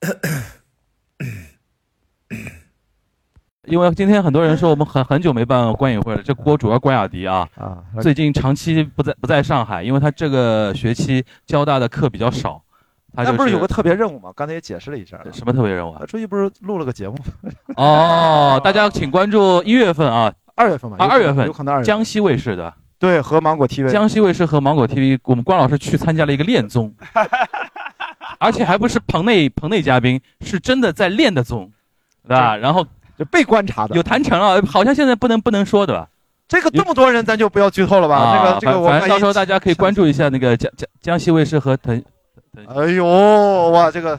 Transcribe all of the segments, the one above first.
因为今天很多人说我们很很久没办观影会了，这锅主要关雅迪啊，啊，最近长期不在不在上海，因为他这个学期交大的课比较少，他就那不是有个特别任务吗？刚才也解释了一下了。什么特别任务啊他？出去不是录了个节目吗？哦，大家请关注一月份啊，二月份吧，二月份有可能二月份江西卫视的对和芒果 TV 江西卫视和芒果 TV，我们关老师去参加了一个恋综，而且还不是棚内棚内嘉宾，是真的在练的综，对吧？然后就被观察的。有谈成了，好像现在不能不能说，对吧？这个这么多人，咱就不要剧透了吧？啊这个这个我反反正到时候大家可以关注一下那个江江江西卫视和腾。哎呦哇，这个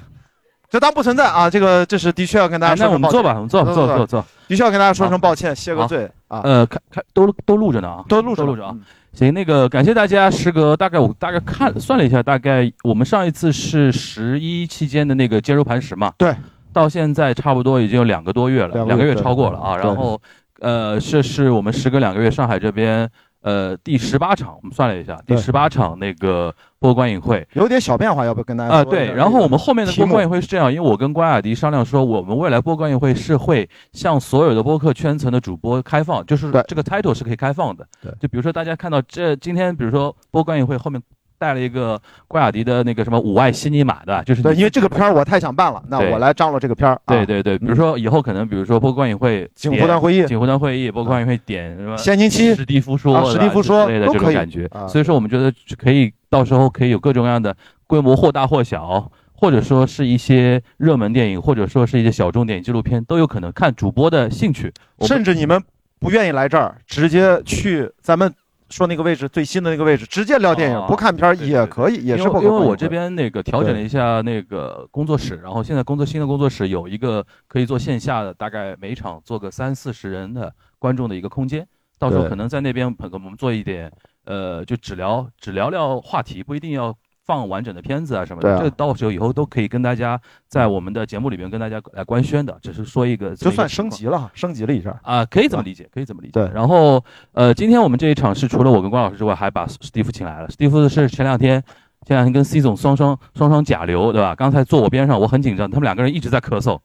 这当不存在啊！这个这是的确要跟大家哎，说那我们坐吧，我们做做做做做做。的确要跟大家说声抱歉，谢个罪啊。呃，看看都都录着呢啊，都录着都录着啊。嗯行，那个感谢大家，时隔大概我大概看算了一下，大概我们上一次是十一期间的那个坚如磐石嘛，对，到现在差不多已经有两个多月了，两个两个月超过了啊。然后，呃，这是我们时隔两个月上海这边呃第十八场，我们算了一下，第十八场那个播观影会。有点小变化，要不要跟大家啊、对，然后我们后面的播观影会是这样，因为我跟关雅迪商量说，我们未来播观影会是会向所有的播客圈层的主播开放，就是这个 title 是可以开放的。对就比如说大家看到这今天，比如说播观影会后面带了一个关雅迪的那个什么五爱新尼玛的，就是对，因为这个片儿我太想办了，那我来张罗这个片儿。啊，对对对，比如说以后可能比如说播观影会景湖端会议、锦湖端会议，播观影会点什么先行期史蒂夫说啊史蒂夫说之类的这种感觉啊，所以说我们觉得可以到时候可以有各种各样的规模或大或小，或者说是一些热门电影，或者说是一些小众电影纪录片都有可能，看主播的兴趣。甚至你们不愿意来这儿，直接去咱们说那个位置最新的那个位置，直接聊电影，哦不看片儿也可以，也是因为我这边那个调整了一下那个工作室，然后现在工作新的工作室有一个可以做线下的，大概每场做个三四十人的观众的一个空间，到时候可能在那边我们做一点，呃，就只聊只聊聊话题，不一定要。放完整的片子啊什么的，这到时候以后都可以跟大家在我们的节目里面跟大家来官宣的，只是说一个就算升级了，升级了一下。啊，可以这么理解，可以这么理解。对然后呃，今天我们这一场是除了我跟关老师之外，还把史蒂夫请来了。史蒂夫是前两天前两天跟 C 总双双双双甲流，对吧？刚才坐我边上，我很紧张，他们两个人一直在咳嗽，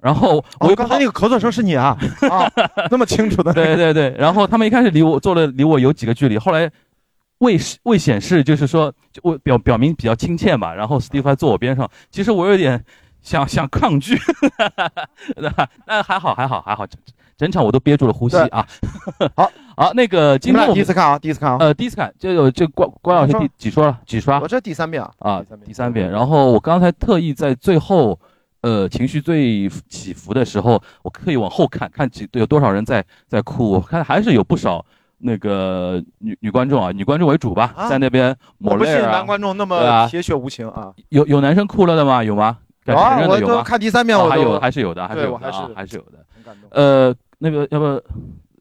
然后我哦，刚才那个咳嗽声是你啊 啊，那么清楚的。对对对，然后他们一开始离我坐了离我有几个距离，后来未示未显示，就是说就我表表明比较亲切嘛，然后史蒂夫还坐我边上，其实我有点想想抗拒，对吧？那还好还好还好，整整场我都憋住了呼吸对啊。好，好，那个今天我们第一次看啊，第一次看啊。呃第一次看，就有这关关老师第几刷了几刷我这第三遍啊。啊第三遍第三遍，然后我刚才特意在最后。呃，情绪最起伏的时候，我刻意往后看看几有多少人在在哭，我看还是有不少那个女女观众啊，女观众为主吧，啊在那边我不信抹泪啊男观众那对啊么铁血无情啊。有有男生哭了的吗？有吗？敢有啊，我都承认的有吗？看第三遍，我还有还是有的，还是有的啊还是还是有的。很感动。呃，那个要不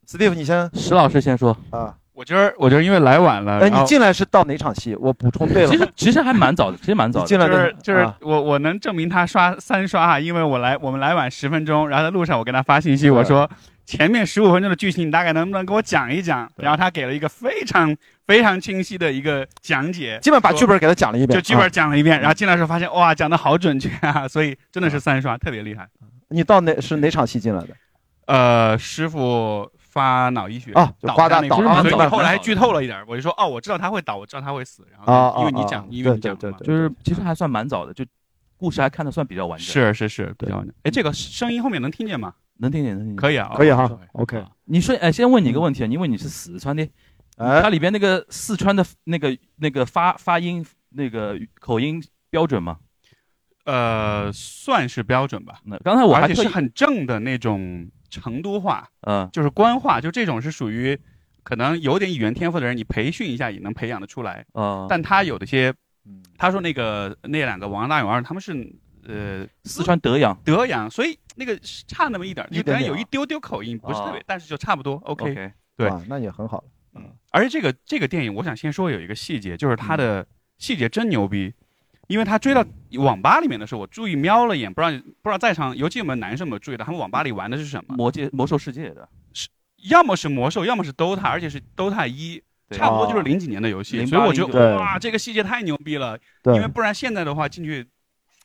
Steve，，你先石老师先说？啊。我今儿我今儿因为来晚了，哎，然后你进来是到哪场戏？我补充对了。其实其实还蛮早的，其实蛮早的。进来的就是就是啊我我能证明他刷三刷啊，因为我来我们来晚十分钟，然后在路上我给他发信息，我说前面十五分钟的剧情你大概能不能给我讲一讲？然后他给了一个非常非常清晰的一个讲解，基本把剧本给他讲了一遍。就剧本啊讲了一遍，然后进来的时候发现哇讲的好准确啊，所以真的是三刷特别厉害。你到哪是哪场戏进来的？呃，师傅发脑溢血啊就倒倒啊明白你后来剧透了一点，我就说哦，我知道他会倒，我知道他会死，然啊后因为你啊啊，讲因为讲对对就是其实还算蛮早的，就故事还看得算比较完整。是是是，比较完整。哎，这个声音后面能听见吗？能听见，能听见。可以啊，可以哈哦。OK，啊你说，哎，先问你一个问题啊，因为你是四川的，它哎，里边那个四川的那个那个发发音那个口音标准吗？呃，算是标准吧，那刚才我还而且是很正的那种成都话，嗯就是官话，就这种是属于可能有点语言天赋的人，你培训一下也能培养得出来。嗯，但他有的些，嗯他说那个那两个王大勇二，他们是呃四川德阳德阳，所以那个是差那么一点儿，就可能有一丢丢口音，不是特别哦，但是就差不多。OK，OK，对啊，那也很好。嗯，而且这个这个电影，我想先说有一个细节，就是它的细节真牛逼，因为他追到网吧里面的时候，我注意瞄了一眼，不知道不知道在场尤其有没有男生有没有注意到，他们网吧里玩的是什么？魔界魔兽世界的，是要么是魔兽，要么是 DOTA，而且是 DOTA 一，差不多就是哦零几年的游戏，08所以我觉得哇，这个细节太牛逼了，对因为不然现在的话进去。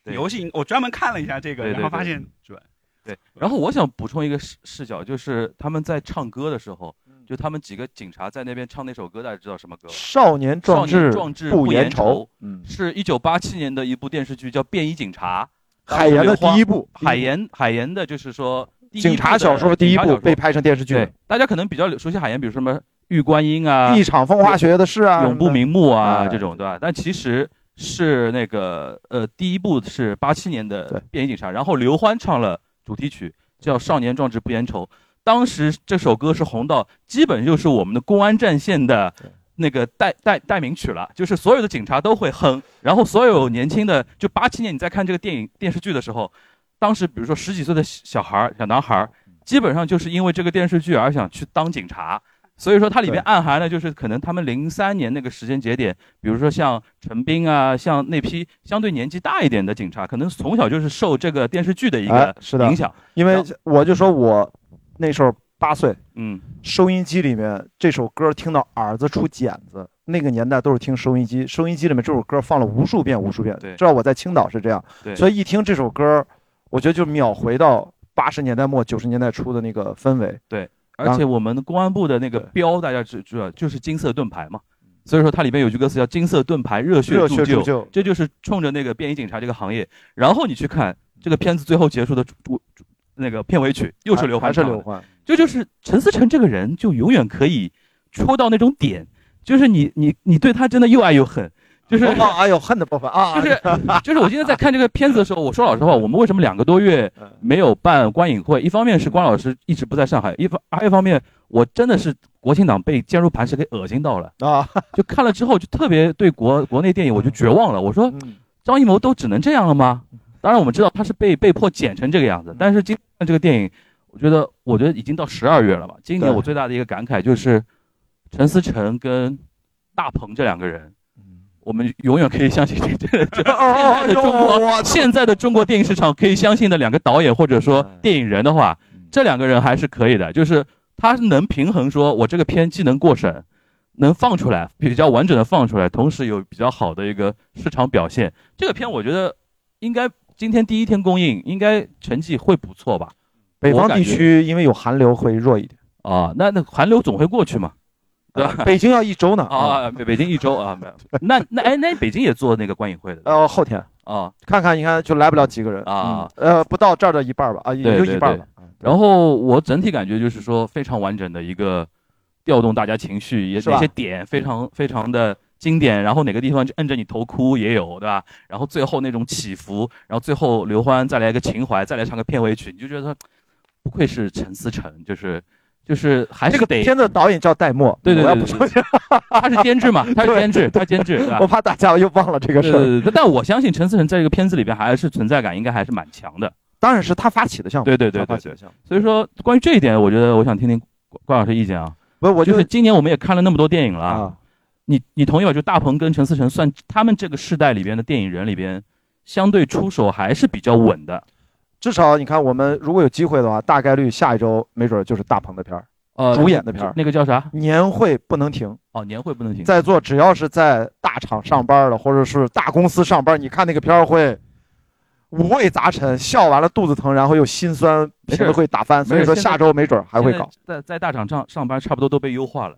游戏，我专门看了一下这个，然后发对现准。对，然后我想补充一个视视角，就是他们在唱歌的时候，就他们几个警察在那边唱那首歌，大家知道什么歌？少年壮少年志壮志不言言愁，嗯，是一九八七年的一部电视剧，叫《便衣警察》。海岩的第一部，海岩海岩的就是说第一警察小说第一警察小说部被拍成电视剧对，大家可能比较熟悉海岩，比如什么《玉观音》啊，一场风花雪月的事啊，永不瞑目啊哎这种，对吧？但其实是那个呃，第一部是八七年的《便衣警察》，然后刘欢唱了主题曲，叫《少年壮志不言愁》。当时这首歌是红到基本就是我们的公安战线的那个代代代名曲了，就是所有的警察都会哼，然后所有年轻的，就八七年你在看这个电影电视剧的时候，当时比如说十几岁的小孩儿、小男孩儿，基本上就是因为这个电视剧而想去当警察。所以说它里面暗含的就是可能他们零三年那个时间节点，比如说像陈斌啊，像那批相对年纪大一点的警察，可能从小就是受这个电视剧的一个影响。因为我就说我那时候八岁，嗯，收音机里面这首歌听到耳子出茧子，那个年代都是听收音机，收音机里面这首歌放了无数遍无数遍。对知道我在青岛是这样，对，所以一听这首歌，我觉得就秒回到八十年代末九十年代初的那个氛围。而且我们的公安部的那个标，大家知知道就是金色盾牌嘛，所以说它里面有句歌词叫“金色盾牌，热血热铸就”，血铸就，这就是冲着那个便衣警察这个行业。然后你去看这个片子最后结束的主主那个片尾曲，又是刘欢唱的。是刘欢，这就是陈思诚这个人，就永远可以戳到那种点，就是你你你对他真的又爱又恨，就是哦哎呦恨的部分啊，就是 就是我今天在看这个片子的时候，我说老实话，我们为什么两个多月嗯没有办观影会？一方面是关老师一直不在上海，一方还有一方面，我真的是国庆档被坚如磐石给恶心到了，啊，就看了之后就特别对国国内电影我就绝望了。我说嗯张艺谋都只能这样了吗？当然我们知道他是被被迫剪成这个样子，但是今天这个电影，我觉得我觉得已经到十二月了吧。今年我最大的一个感慨就是，陈思诚跟大鹏这两个人，我们永远可以相信这这这哦哦现在的中国我现在的中国电影市场可以相信的两个导演或者说电影人的话，这两个人还是可以的，就是他能平衡说，我这个片既能过审，能放出来比较完整的放出来，同时有比较好的一个市场表现。这个片我觉得应该今天第一天公映，应该成绩会不错吧？北方地区因为有寒流会弱一点，啊，那那寒流总会过去嘛，对吧？北京要一周呢啊，北北京一周啊，没有。那那哎，那北京也做那个观影会的呃，后天啊。看看，你看就来不了几个人啊嗯呃，不到这儿的一半吧，啊，也就一半吧。然后我整体感觉就是说非常完整的一个调动大家情绪，也是吧哪些点非常非常的经典，然后哪个地方就摁着你头哭也有，对吧？然后最后那种起伏，然后最后刘欢再来一个情怀，再来唱个片尾曲，你就觉得不愧是陈思诚，就是就是还这个是得片子导演叫戴墨，对对对他是监制嘛，他是监制，他监制，我？怕大家又忘了这个事但我相信陈思诚在这个片子里边还是存在感，应该还是蛮强的。当然是他发起的项目，对对对对对他发起的项目。所以说，关于这一点，我觉得我想听听关关老师意见啊。不是，我就就是今年我们也看了那么多电影了，啊，你你同意吧？就大鹏跟陈思诚算他们这个世代里边的电影人里边，相对出手还是比较稳的。至少你看，我们如果有机会的话，大概率下一周没准就是大鹏的片儿，呃，主演的片儿那个叫啥？年会不能停。哦，年会不能停。在座只要是在大厂上班的，或者是大公司上班，你看那个片儿会五味杂陈，笑完了肚子疼，然后又心酸，没事评论会打翻。所以说下周没准儿还会搞。在在在大厂上上班，差不多都被优化了。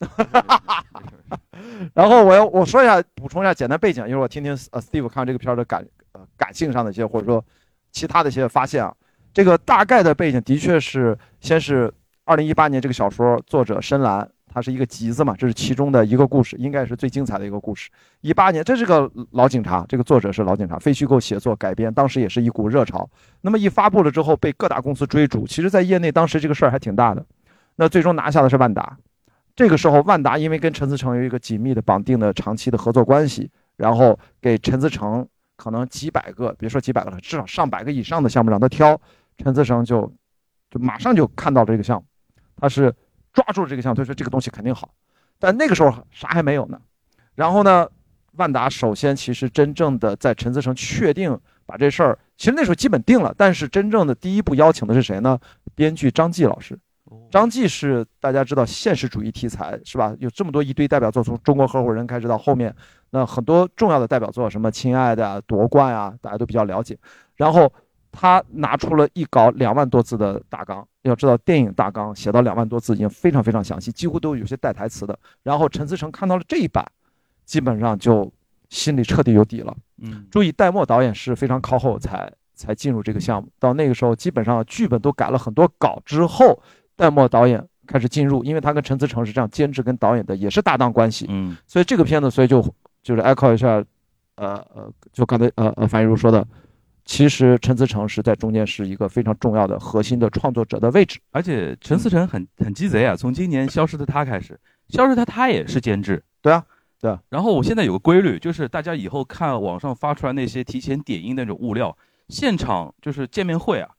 然后我要我说一下，补充一下简单背景，一会儿我听听呃 Steve 看这个片儿的感呃感性上的一些或者说其他的一些发现啊。这个大概的背景的确是先是二零一八年这个小说作者深蓝，他是一个集子嘛，这是其中的一个故事，应该是最精彩的一个故事。一八年这是个老警察，这个作者是老警察，非虚构写作改编，当时也是一股热潮。那么一发布了之后，被各大公司追逐，其实在业内当时这个事儿还挺大的。那最终拿下的是万达。这个时候，万达因为跟陈思诚有一个紧密的绑定的长期的合作关系，然后给陈思诚可能几百个，别说几百个了，至少上百个以上的项目让他挑，陈思诚就就马上就看到了这个项目，他是抓住了这个项目，他说这个东西肯定好，但那个时候啥还没有呢。然后呢，万达首先其实真正的在陈思诚确定把这事儿，其实那时候基本定了，但是真正的第一步邀请的是谁呢？编剧张继老师。张继是大家知道现实主义题材是吧？有这么多一堆代表作，从中国合伙人开始到后面那很多重要的代表作，什么《亲爱的》啊、《夺冠》啊，大家都比较了解。然后他拿出了一稿两万多字的大纲，要知道电影大纲写到两万多字已经非常非常详细，几乎都有些带台词的。然后陈思诚看到了这一版，基本上就心里彻底有底了。嗯，注意，戴墨导演是非常靠后才才进入这个项目，到那个时候基本上剧本都改了很多稿之后，戴墨导演开始进入，因为他跟陈思诚是这样监制跟导演的也是搭档关系，嗯，所以这个片子所以就就是 echo 一下，呃呃，就刚才呃呃樊一茹说的，其实陈思诚是在中间是一个非常重要的核心的创作者的位置，而且陈思诚很很鸡贼啊，从今年《消失的他》开始，《消失的》他也是监制，对啊。对啊，然后我现在有个规律，就是大家以后看网上发出来那些提前点映那种物料，现场就是见面会啊，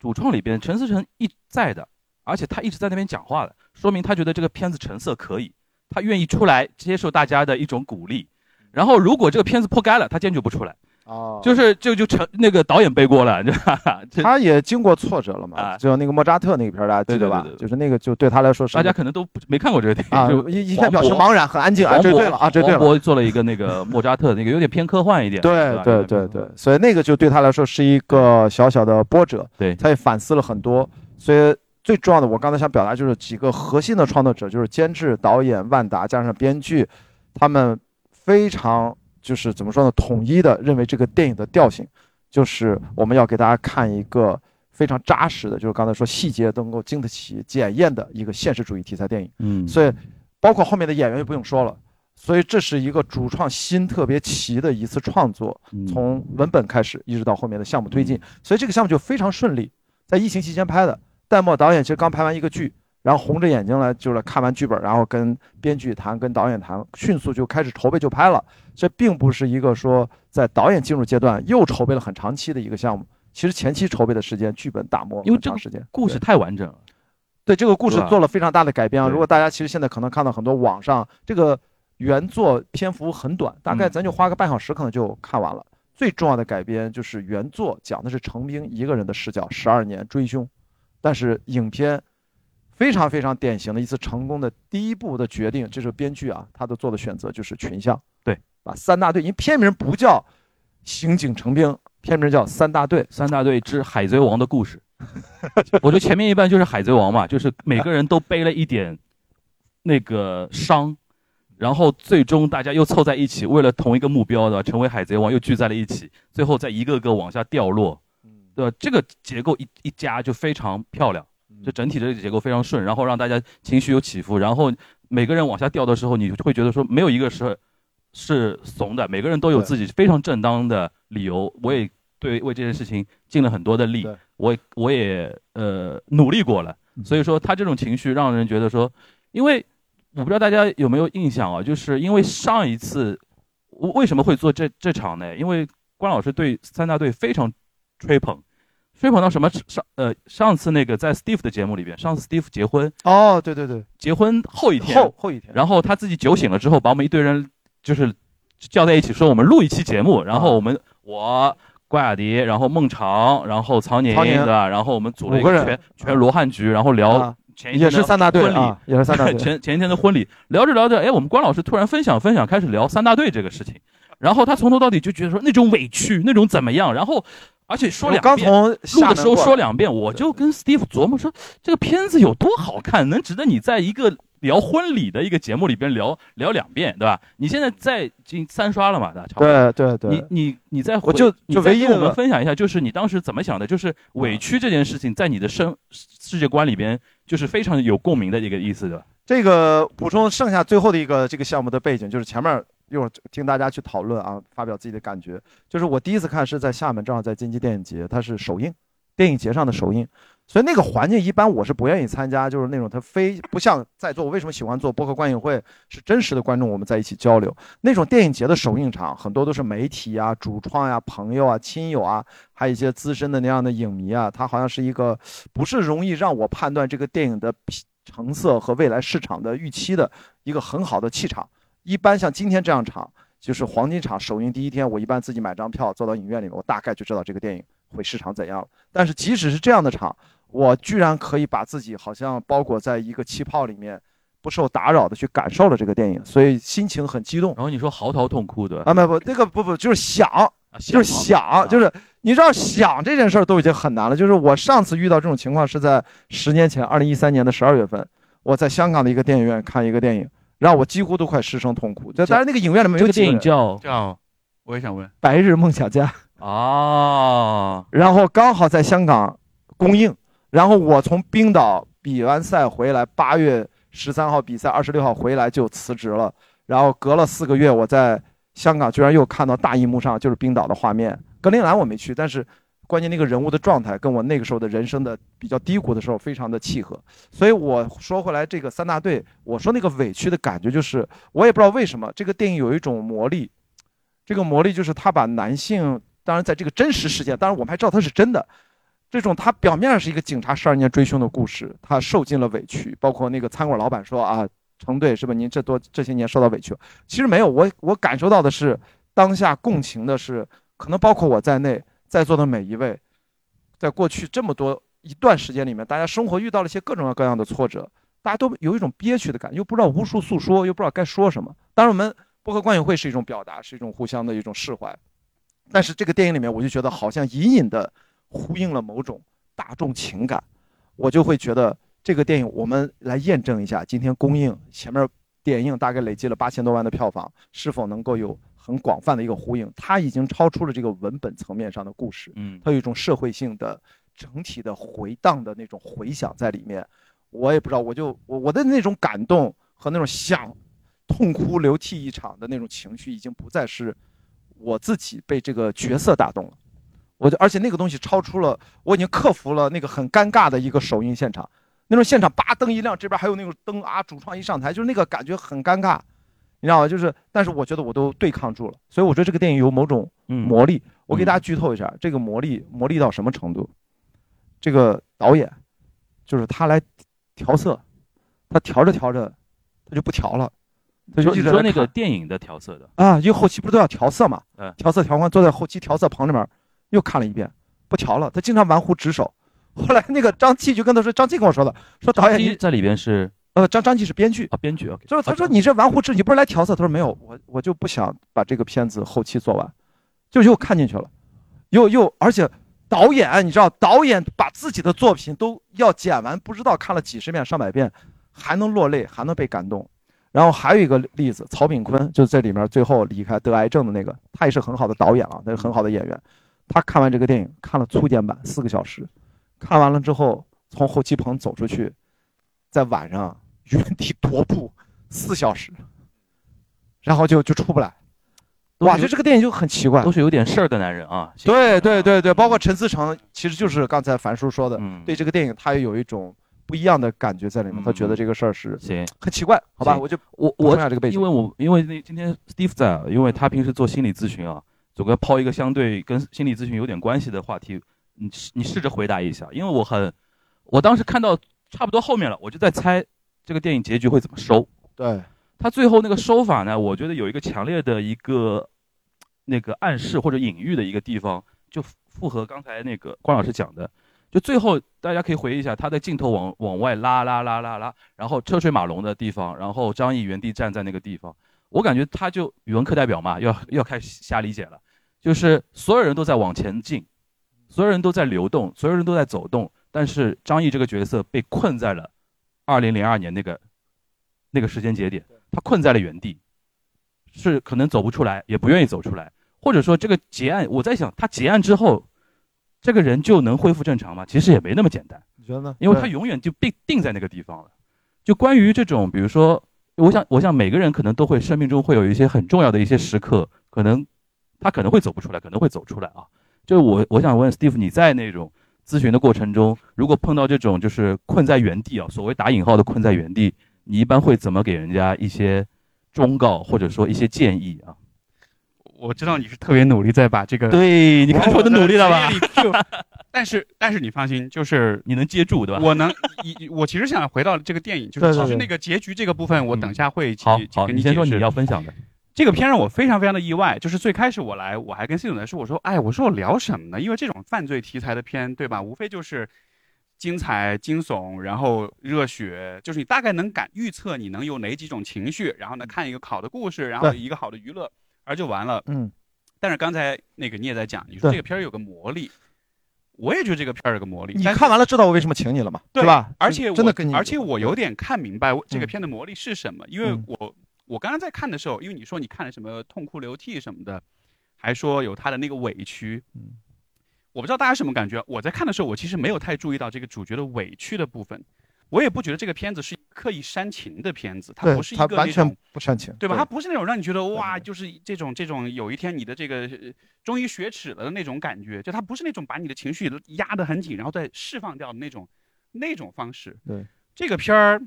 主创里边陈思诚一在的，而且他一直在那边讲话的，说明他觉得这个片子成色可以，他愿意出来接受大家的一种鼓励。然后如果这个片子破该了，他坚决不出来。哦就是就就成那个导演背锅了，对吧？他也经过挫折了嘛，啊就那个莫扎特那个片儿大家记得吧？就是那个就对他来说是大家可能都不没看过这个电影，啊就一一片表黄渤示茫然，很安静啊，这对了啊，这对黄了。渤做了一个那个莫扎特那个有点偏科幻一点，对对对对，，所以那个就对他来说是一个小小的波折，对他也反思了很多。所以最重要的，我刚才想表达就是几个核心的创作者，就是监制、导演万达加上编剧，他们非常就是怎么说呢，统一的认为这个电影的调性，就是我们要给大家看一个非常扎实的，就是刚才说细节能够经得起检验的一个现实主义题材电影。嗯，所以包括后面的演员就不用说了。所以这是一个主创心特别齐的一次创作，嗯从文本开始一直到后面的项目推进，所以这个项目就非常顺利。在疫情期间拍的，戴墨导演其实刚拍完一个剧，然后红着眼睛来就是看完剧本，然后跟编剧谈，跟导演谈，迅速就开始筹备就拍了。这并不是一个说在导演进入阶段又筹备了很长期的一个项目，其实前期筹备的时间，剧本打磨因为这个很长时间，故事太完整了，对这个故事做了非常大的改编啊。如果大家其实现在可能看到很多网上这个原作篇幅很短，大概嗯咱就花个半小时可能就看完了。最重要的改编就是原作讲的是程兵一个人的视角，十二年追凶，但是影片非常非常典型的一次成功的第一步的决定，这是编剧啊他的做的选择就是群像，对，把三大队，因为片名不叫刑警成兵，片名叫三大队，三大队之海贼王的故事。我觉得前面一半就是海贼王嘛，就是每个人都背了一点那个伤，然后最终大家又凑在一起，为了同一个目标的成为海贼王，又聚在了一起，最后再一个个往下掉落，对吧？这个结构一一加就非常漂亮，就整体的这个结构非常顺，然后让大家情绪有起伏，然后每个人往下掉的时候，你会觉得说没有一个是是怂的，每个人都有自己非常正当的理由。我也对为这件事情尽了很多的力，我也我也呃努力过了，所以说他这种情绪让人觉得说，因为我不知道大家有没有印象啊，就是因为上一次我为什么会做这这场呢？因为关老师对三大队非常吹捧。吹捧到什么上呃上次那个在 Steve 的节目里边，上次 Steve 结婚，哦，对对对，结婚后一天，后后一天，然后他自己酒醒了之后，把我们一堆人就是叫在一起，说我们录一期节目，然后我们我关雅迪，然后孟尝，然后曹宁，对吧？然后我们组了一个人全全罗汉局，然后聊啊前一天的也是三大队婚礼。啊，也是三大队。前前一天的婚礼，聊着聊着，哎，我们关老师突然分享分享，开始聊三大队这个事情，然后他从头到底就觉得说那种委屈，那种怎么样，然后而且说两遍，从录的时候说两遍，我就跟 Steve 琢磨说，这个片子有多好看，能值得你在一个聊婚礼的一个节目里边聊聊两遍，对吧？你现在在进三刷了嘛，对吧？差不多。对对对，你你你再我就就唯一我们分享一下，就是你当时怎么想的？就是委屈这件事情在你的生世界观里边，就是非常有共鸣的一个意思，对吧？这个补充剩下最后的一个这个项目的背景，就是前面一会儿听大家去讨论啊，发表自己的感觉。就是我第一次看是在厦门，正好在金鸡电影节，它是首映，电影节上的首映，所以那个环境一般我是不愿意参加，就是那种它非不像在座。我为什么喜欢做播客观影会？是真实的观众，我们在一起交流。那种电影节的首映场，很多都是媒体啊、主创呀、朋友啊、亲友啊，还有一些资深的那样的影迷啊，它好像是一个不是容易让我判断这个电影的成色和未来市场的预期的一个很好的气场。一般像今天这样场，就是黄金场首映第一天，我一般自己买张票坐到影院里面，我大概就知道这个电影会市场怎样了。但是即使是这样的场，我居然可以把自己好像包裹在一个气泡里面，不受打扰的去感受了这个电影，所以心情很激动然后你说嚎啕痛哭的啊！不不，那个不不就是想，啊就是想想，就是你知道想这件事儿都已经很难了。就是我上次遇到这种情况是在十年前，二零一三年的十二月份，我在香港的一个电影院看一个电影，让我几乎都快失声痛哭。就当然那个影院里面这个电有几人影叫叫，我也想问，《白日梦想家》。啊，然后刚好在香港公映，然后我从冰岛比完赛回来，八月十三号比赛，二十六号回来就辞职了。然后隔了四个月，我在香港居然又看到大荧幕上就是冰岛的画面。格陵兰我没去，但是关键那个人物的状态跟我那个时候的人生的比较低谷的时候非常的契合。所以我说回来，这个三大队，我说那个委屈的感觉就是，我也不知道为什么这个电影有一种魔力，这个魔力就是他把男性，当然在这个真实事件，当然我们还知道他是真的。这种他表面上是一个警察十二年追凶的故事，他受尽了委屈，包括那个餐馆老板说啊，程队是吧？您这多这些年受到委屈，其实没有，我我感受到的是当下共情的是，可能包括我在内，在座的每一位，在过去这么多一段时间里面，大家生活遇到了一些各种各样的挫折，大家都有一种憋屈的感觉，又不知道无数诉说，又不知道该说什么。当然，我们播客观影会是一种表达，是一种互相的一种释怀，但是这个电影里面，我就觉得好像隐隐的呼应了某种大众情感，我就会觉得这个电影，我们来验证一下，今天公映前面点映大概累积了八千多万的票房，是否能够有很广泛的一个呼应？它已经超出了这个文本层面上的故事，嗯，它有一种社会性的整体的回荡的那种回响在里面。我也不知道，我就我我的那种感动和那种想痛哭流涕一场的那种情绪，已经不再是我自己被这个角色打动了。我就而且那个东西超出了，我已经克服了那个很尴尬的一个首映现场，那种现场叭灯一亮，这边还有那种灯啊，主创一上台，就是那个感觉很尴尬，你知道吗？就是，但是我觉得我都对抗住了，所以我觉得这个电影有某种嗯魔力。我给大家剧透一下，这个魔力魔力到什么程度？这个导演就是他来调色，他调着调着，他就不调了，他就说那个电影的调色的，啊，因为后期不是都要调色嘛？嗯调色调完，坐在后期调色棚里面又看了一遍，不调了。他经常玩忽职守。后来那个张继就跟他说，张继跟我说的，说导演你在里边是呃张张继是编剧，啊编剧，OK，就是他说你这玩忽职，你不是来调色？他说没有，我我就不想把这个片子后期做完，就又看进去了，又又而且导演你知道，导演把自己的作品都要剪完，不知道看了几十遍上百遍，还能落泪，还能被感动。然后还有一个例子，曹炳坤就这里面最后离开得癌症的那个，他也是很好的导演啊，他是很好的演员。他看完这个电影，看了粗剪版四个小时，看完了之后从后期棚走出去，在晚上原地踱步四小时，然后就就出不来。哇，就这个电影就很奇怪都。是有点事儿的男人啊。对对对对，包括陈思诚，其实就是刚才樊叔说的，嗯，对这个电影他也有一种不一样的感觉在里面，嗯他觉得这个事儿是行，很奇怪，好吧？我就我我一下这个背景因为我因为那今天 Steve 在啊，因为他平时做心理咨询啊，总该抛一个相对跟心理咨询有点关系的话题，你试你试着回答一下，因为我很，我当时看到差不多后面了，我就在猜这个电影结局会怎么收。对他最后那个收法呢，我觉得有一个强烈的一个那个暗示或者隐喻的一个地方，就符合刚才那个关老师讲的。就最后大家可以回忆一下，他的镜头往往外拉拉拉拉拉，然后车水马龙的地方，然后张译原地站在那个地方，我感觉他就语文课代表嘛，要要开始瞎理解了，就是所有人都在往前进，所有人都在流动，所有人都在走动，但是张译这个角色被困在了二零零二年那个那个时间节点，他困在了原地，是可能走不出来，也不愿意走出来，或者说这个结案，我在想他结案之后，这个人就能恢复正常吗？其实也没那么简单，你觉得呢？因为他永远就被定在那个地方了。就关于这种，比如说，我想，我想每个人可能都会生命中会有一些很重要的一些时刻，可能他可能会走不出来，可能会走出来啊。就我我想问 Steve，你在那种咨询的过程中，如果碰到这种就是困在原地啊，所谓打引号的困在原地，你一般会怎么给人家一些忠告或者说一些建议啊？我知道你是特别努力在把这个对，你看出我的努力了吧？但是但是你放心，就是你能接住对吧？我能，我其实想回到这个电影，就是其实那个结局这个部分，我嗯等下会去好好，你先说你要分享的。这个片让我非常非常的意外，就是最开始我来，我还跟系总在说，我说，哎，我说我聊什么呢？因为这种犯罪题材的片，对吧？无非就是精彩、惊悚，然后热血，就是你大概能感预测你能有哪几种情绪，然后呢看一个好的故事，然后一个好的娱乐，而就完了。嗯，但是刚才那个你也在讲，你说这个片儿有个魔力，我也觉得这个片儿有个魔力。你看完了知道我为什么请你了吗，对吧？而且我真的跟你，而且我有点看明白这个嗯片的魔力是什么，因为嗯我我刚刚在看的时候，因为你说你看了什么痛哭流涕什么的，还说有他的那个委屈，嗯我不知道大家什么感觉。我在看的时候，我其实没有太注意到这个主角的委屈的部分，我也不觉得这个片子是刻意煽情的片子，它不是一个那种全不煽情，对吧？它不是那种让你觉得哇，就是这种这种有一天你的这个呃终于雪耻了的那种感觉，就它不是那种把你的情绪压得很紧，然后再释放掉的那种那种方式。对，这个片儿，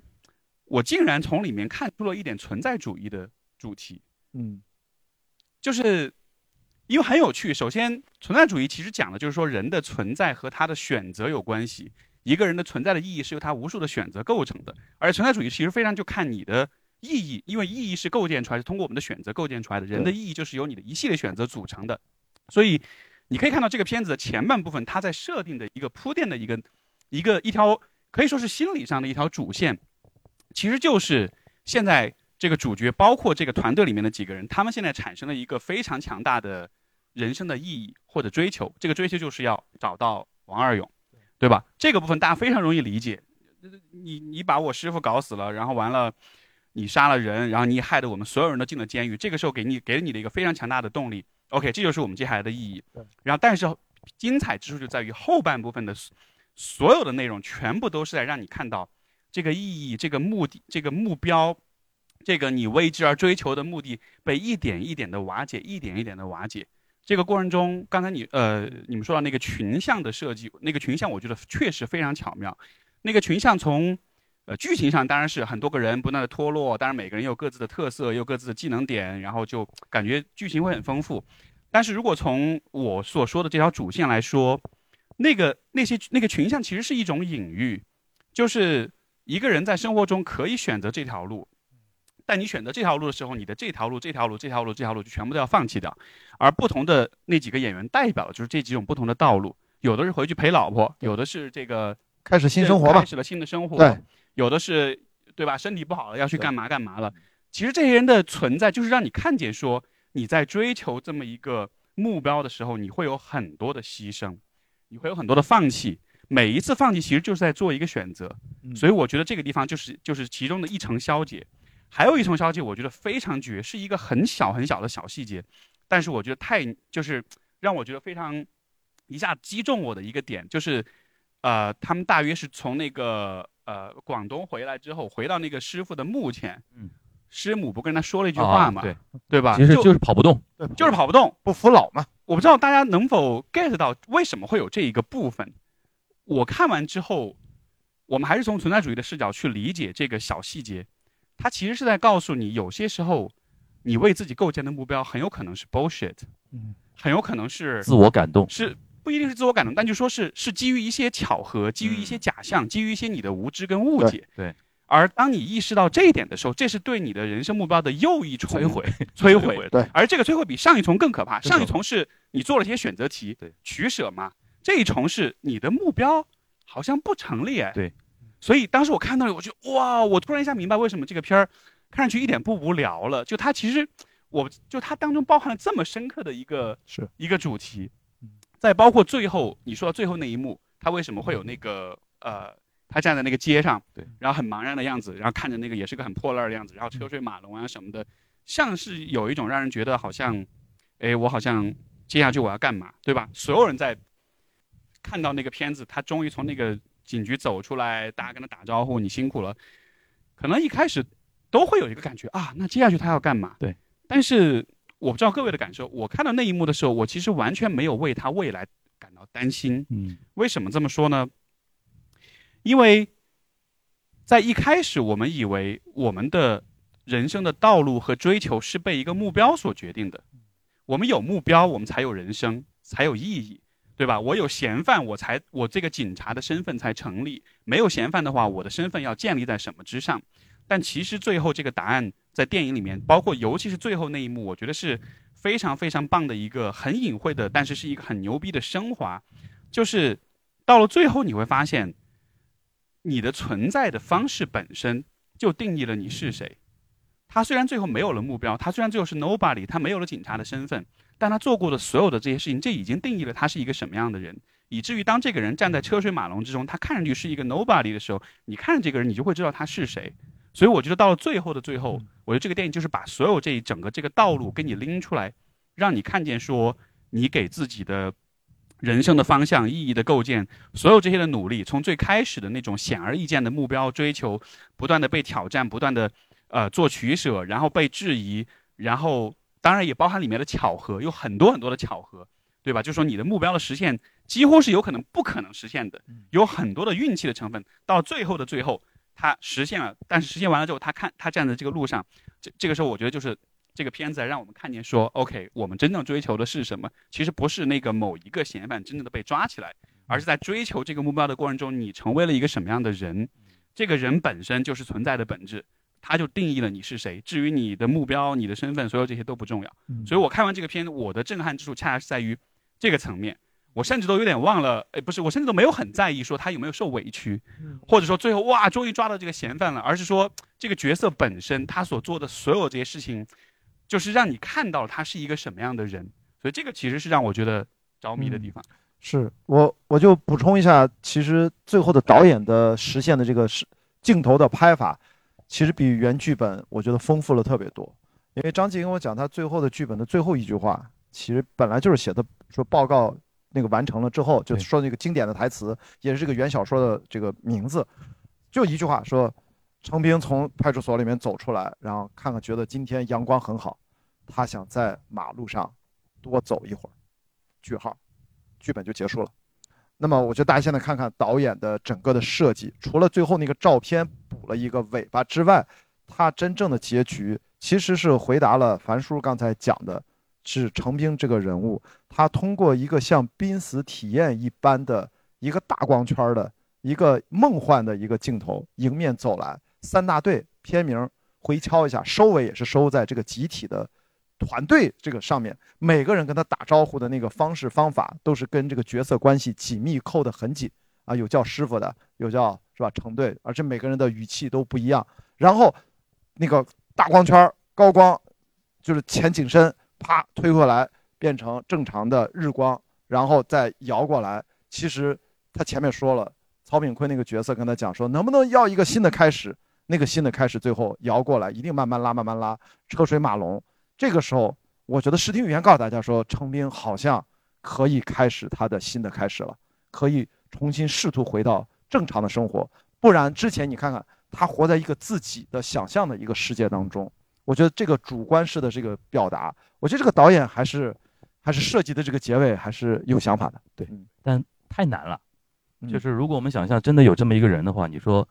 我竟然从里面看出了一点存在主义的主题，嗯就是因为很有趣。首先，存在主义其实讲的就是说人的存在和他的选择有关系。一个人的存在的意义是由他无数的选择构成的，而存在主义其实非常就看你的意义，因为意义是构建出来，是通过我们的选择构建出来的。人的意义就是由你的一系列选择组成的，所以你可以看到这个片子的前半部分，它在设定的一个铺垫的一个一个一条可以说是心理上的一条主线，其实就是现在这个主角包括这个团队里面的几个人，他们现在产生了一个非常强大的人生的意义或者追求，这个追求就是要找到王二勇，对吧？这个部分大家非常容易理解。你你把我师傅搞死了，然后完了，你杀了人，然后你害得我们所有人都进了监狱，这个时候给你给了你的一个非常强大的动力。OK，这就是我们接下来的意义。然后，但是精彩之处就在于后半部分的所所有的内容全部都是在让你看到这个意义、这个目的、这个目标、这个你为之而追求的目的被一点一点的瓦解，一点一点的瓦解。这个过程中，刚才你呃你们说到那个群像的设计，那个群像我觉得确实非常巧妙。那个群像从呃剧情上当然是很多个人不断的脱落，当然每个人有各自的特色，有各自的技能点，然后就感觉剧情会很丰富。但是如果从我所说的这条主线来说，那个那些那个群像其实是一种隐喻，就是一个人在生活中可以选择这条路，但你选择这条路的时候，你的这条路、这条路、这条路、这条路就全部都要放弃掉。而不同的那几个演员代表的就是这几种不同的道路，有的是回去陪老婆，有的是这个开始新生活吧开，始了新的生活，对，有的是对吧？身体不好了要去干嘛干嘛了。其实这些人的存在就是让你看见说你在追求这么一个目标的时候，你会有很多的牺牲，你会有很多的放弃。每一次放弃其实就是在做一个选择，嗯所以我觉得这个地方就是就是其中的一层消解。还有一层消解，我觉得非常绝，是一个很小很小的小细节，但是我觉得太就是让我觉得非常一下击中我的一个点，就是呃，他们大约是从那个呃广东回来之后，回到那个师傅的墓前，嗯，师母不跟他说了一句话嘛，啊对，对吧？其实就就是跑不动。对就是跑不动。不服老嘛，我不知道大家能否 get 到为什么会有这一个部分。我看完之后，我们还是从存在主义的视角去理解这个小细节，它其实是在告诉你，有些时候你为自己构建的目标很有可能是 bullshit，嗯，很有可能是自我感动，是不一定是自我感动，但就说是是基于一些巧合，基于一些假象，基于一些你的无知跟误解。对对而当你意识到这一点的时候，这是对你的人生目标的又一重摧毁，摧毁。对而这个摧毁比上一重更可怕。更可怕上一重是你做了一些选择题，对取舍嘛。这一重是你的目标好像不成立哎。对。所以当时我看到了，我就哇，我突然一下明白为什么这个片儿看上去一点不无聊了。就它其实，我就它当中包含了这么深刻的一个是一个主题嗯，再包括最后你说到最后那一幕，他为什么会有那个呃，他站在那个街上，对，然后很茫然的样子，然后看着那个也是个很破烂的样子，然后车水马龙啊什么的，像是有一种让人觉得好像，哎，我好像接下去我要干嘛，对吧？所有人在看到那个片子，他终于从那个警局走出来，大家跟他打招呼，你辛苦了，可能一开始都会有一个感觉啊，那接下去他要干嘛？对，但是我不知道各位的感受，我看到那一幕的时候，我其实完全没有为他未来感到担心。嗯，为什么这么说呢？因为在一开始，我们以为我们的人生的道路和追求是被一个目标所决定的。我们有目标，我们才有人生，才有意义，对吧？我有嫌犯，我才我这个警察的身份才成立。没有嫌犯的话，我的身份要建立在什么之上？但其实最后这个答案在电影里面，包括尤其是最后那一幕，我觉得是非常非常棒的一个很隐晦的，但是是一个很牛逼的升华。就是到了最后，你会发现，你的存在的方式本身就定义了你是谁。他虽然最后没有了目标，他虽然最后是 nobody，他没有了警察的身份，但他做过的所有的这些事情，这已经定义了他是一个什么样的人。以至于当这个人站在车水马龙之中，他看上去是一个 nobody 的时候，你看着这个人，你就会知道他是谁。所以我觉得到了最后的最后，我觉得这个电影就是把所有这一整个这个道路给你拎出来，让你看见说你给自己的人生的方向、意义的构建，所有这些的努力，从最开始的那种显而易见的目标追求，不断的被挑战，不断的呃做取舍，然后被质疑，然后当然也包含里面的巧合，有很多很多的巧合，对吧？就说你的目标的实现。几乎是有可能不可能实现的，有很多的运气的成分。到最后的最后，他实现了。但是实现完了之后，他看他站在这个路上，这这个时候，我觉得就是这个片子让我们看见说，OK，我们真正追求的是什么？其实不是那个某一个嫌犯真正的被抓起来，而是在追求这个目标的过程中，你成为了一个什么样的人？这个人本身就是存在的本质，他就定义了你是谁。至于你的目标、你的身份，所有这些都不重要。所以我看完这个片，我的震撼之处恰恰是在于这个层面。我甚至都有点忘了，哎，不是，我甚至都没有很在意说他有没有受委屈，或者说最后哇，终于抓到这个嫌犯了，而是说这个角色本身他所做的所有这些事情，就是让你看到他是一个什么样的人，所以这个其实是让我觉得着迷的地方。是我我就补充一下，其实最后的导演的实现的这个是镜头的拍法，其实比原剧本我觉得丰富了特别多，因为张继跟我讲他最后的剧本的最后一句话，其实本来就是写的说报告。那个完成了之后，就说那个经典的台词，也是这个原小说的这个名字，就一句话说：程兵从派出所里面走出来，然后看看，觉得今天阳光很好，他想在马路上多走一会儿。句号，剧本就结束了。那么，我觉得大家现在看看导演的整个的设计，除了最后那个照片补了一个尾巴之外，他真正的结局其实是回答了樊叔刚才讲的。是程兵这个人物，他通过一个像濒死体验一般的一个大光圈的一个梦幻的一个镜头迎面走来，三大队片名回敲一下，收尾也是收在这个集体的团队这个上面，每个人跟他打招呼的那个方式方法都是跟这个角色关系紧密扣得很紧啊，有叫师傅的，有叫是吧成对，而且每个人的语气都不一样，然后那个大光圈高光就是前景深。啪推过来，变成正常的日光，然后再摇过来。其实他前面说了，曹炳坤那个角色跟他讲说，能不能要一个新的开始？那个新的开始最后摇过来，一定慢慢拉，慢慢拉，车水马龙。这个时候，我觉得视听语言告诉大家说，程兵好像可以开始他的新的开始了，可以重新试图回到正常的生活。不然之前你看看，他活在一个自己的想象的一个世界当中。我觉得这个主观式的这个表达，我觉得这个导演还是，还是设计的这个结尾还是有想法的。对，但太难了。就是如果我们想象真的有这么一个人的话，你说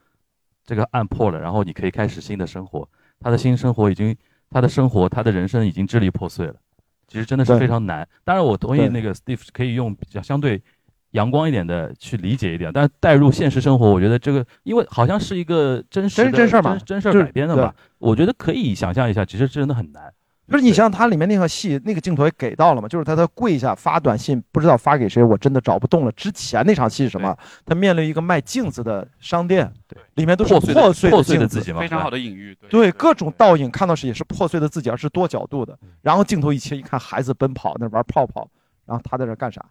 这个案破了，然后你可以开始新的生活，他的新生活已经，他的生活，他的人生已经支离破碎了。其实真的是非常难。当然，我同意那个 Steve 可以用比较相对。阳光一点的去理解一点，但是带入现实生活，我觉得这个，因为好像是一个真实真事儿嘛，真事儿改编的嘛，我觉得可以想象一下，其实真的很难。不是你像他里面那个戏，那个镜头也给到了嘛，就是他他跪下发短信，不知道发给谁，我真的找不动了。之前那场戏是什么？他面临一个卖镜子的商店，对，里面都是破碎破碎的自己嘛，非常好的隐喻，对，各种倒影看到是也是破碎的自己，而是多角度的。然后镜头一切一看，孩子奔跑那玩泡泡，然后他在这干啥？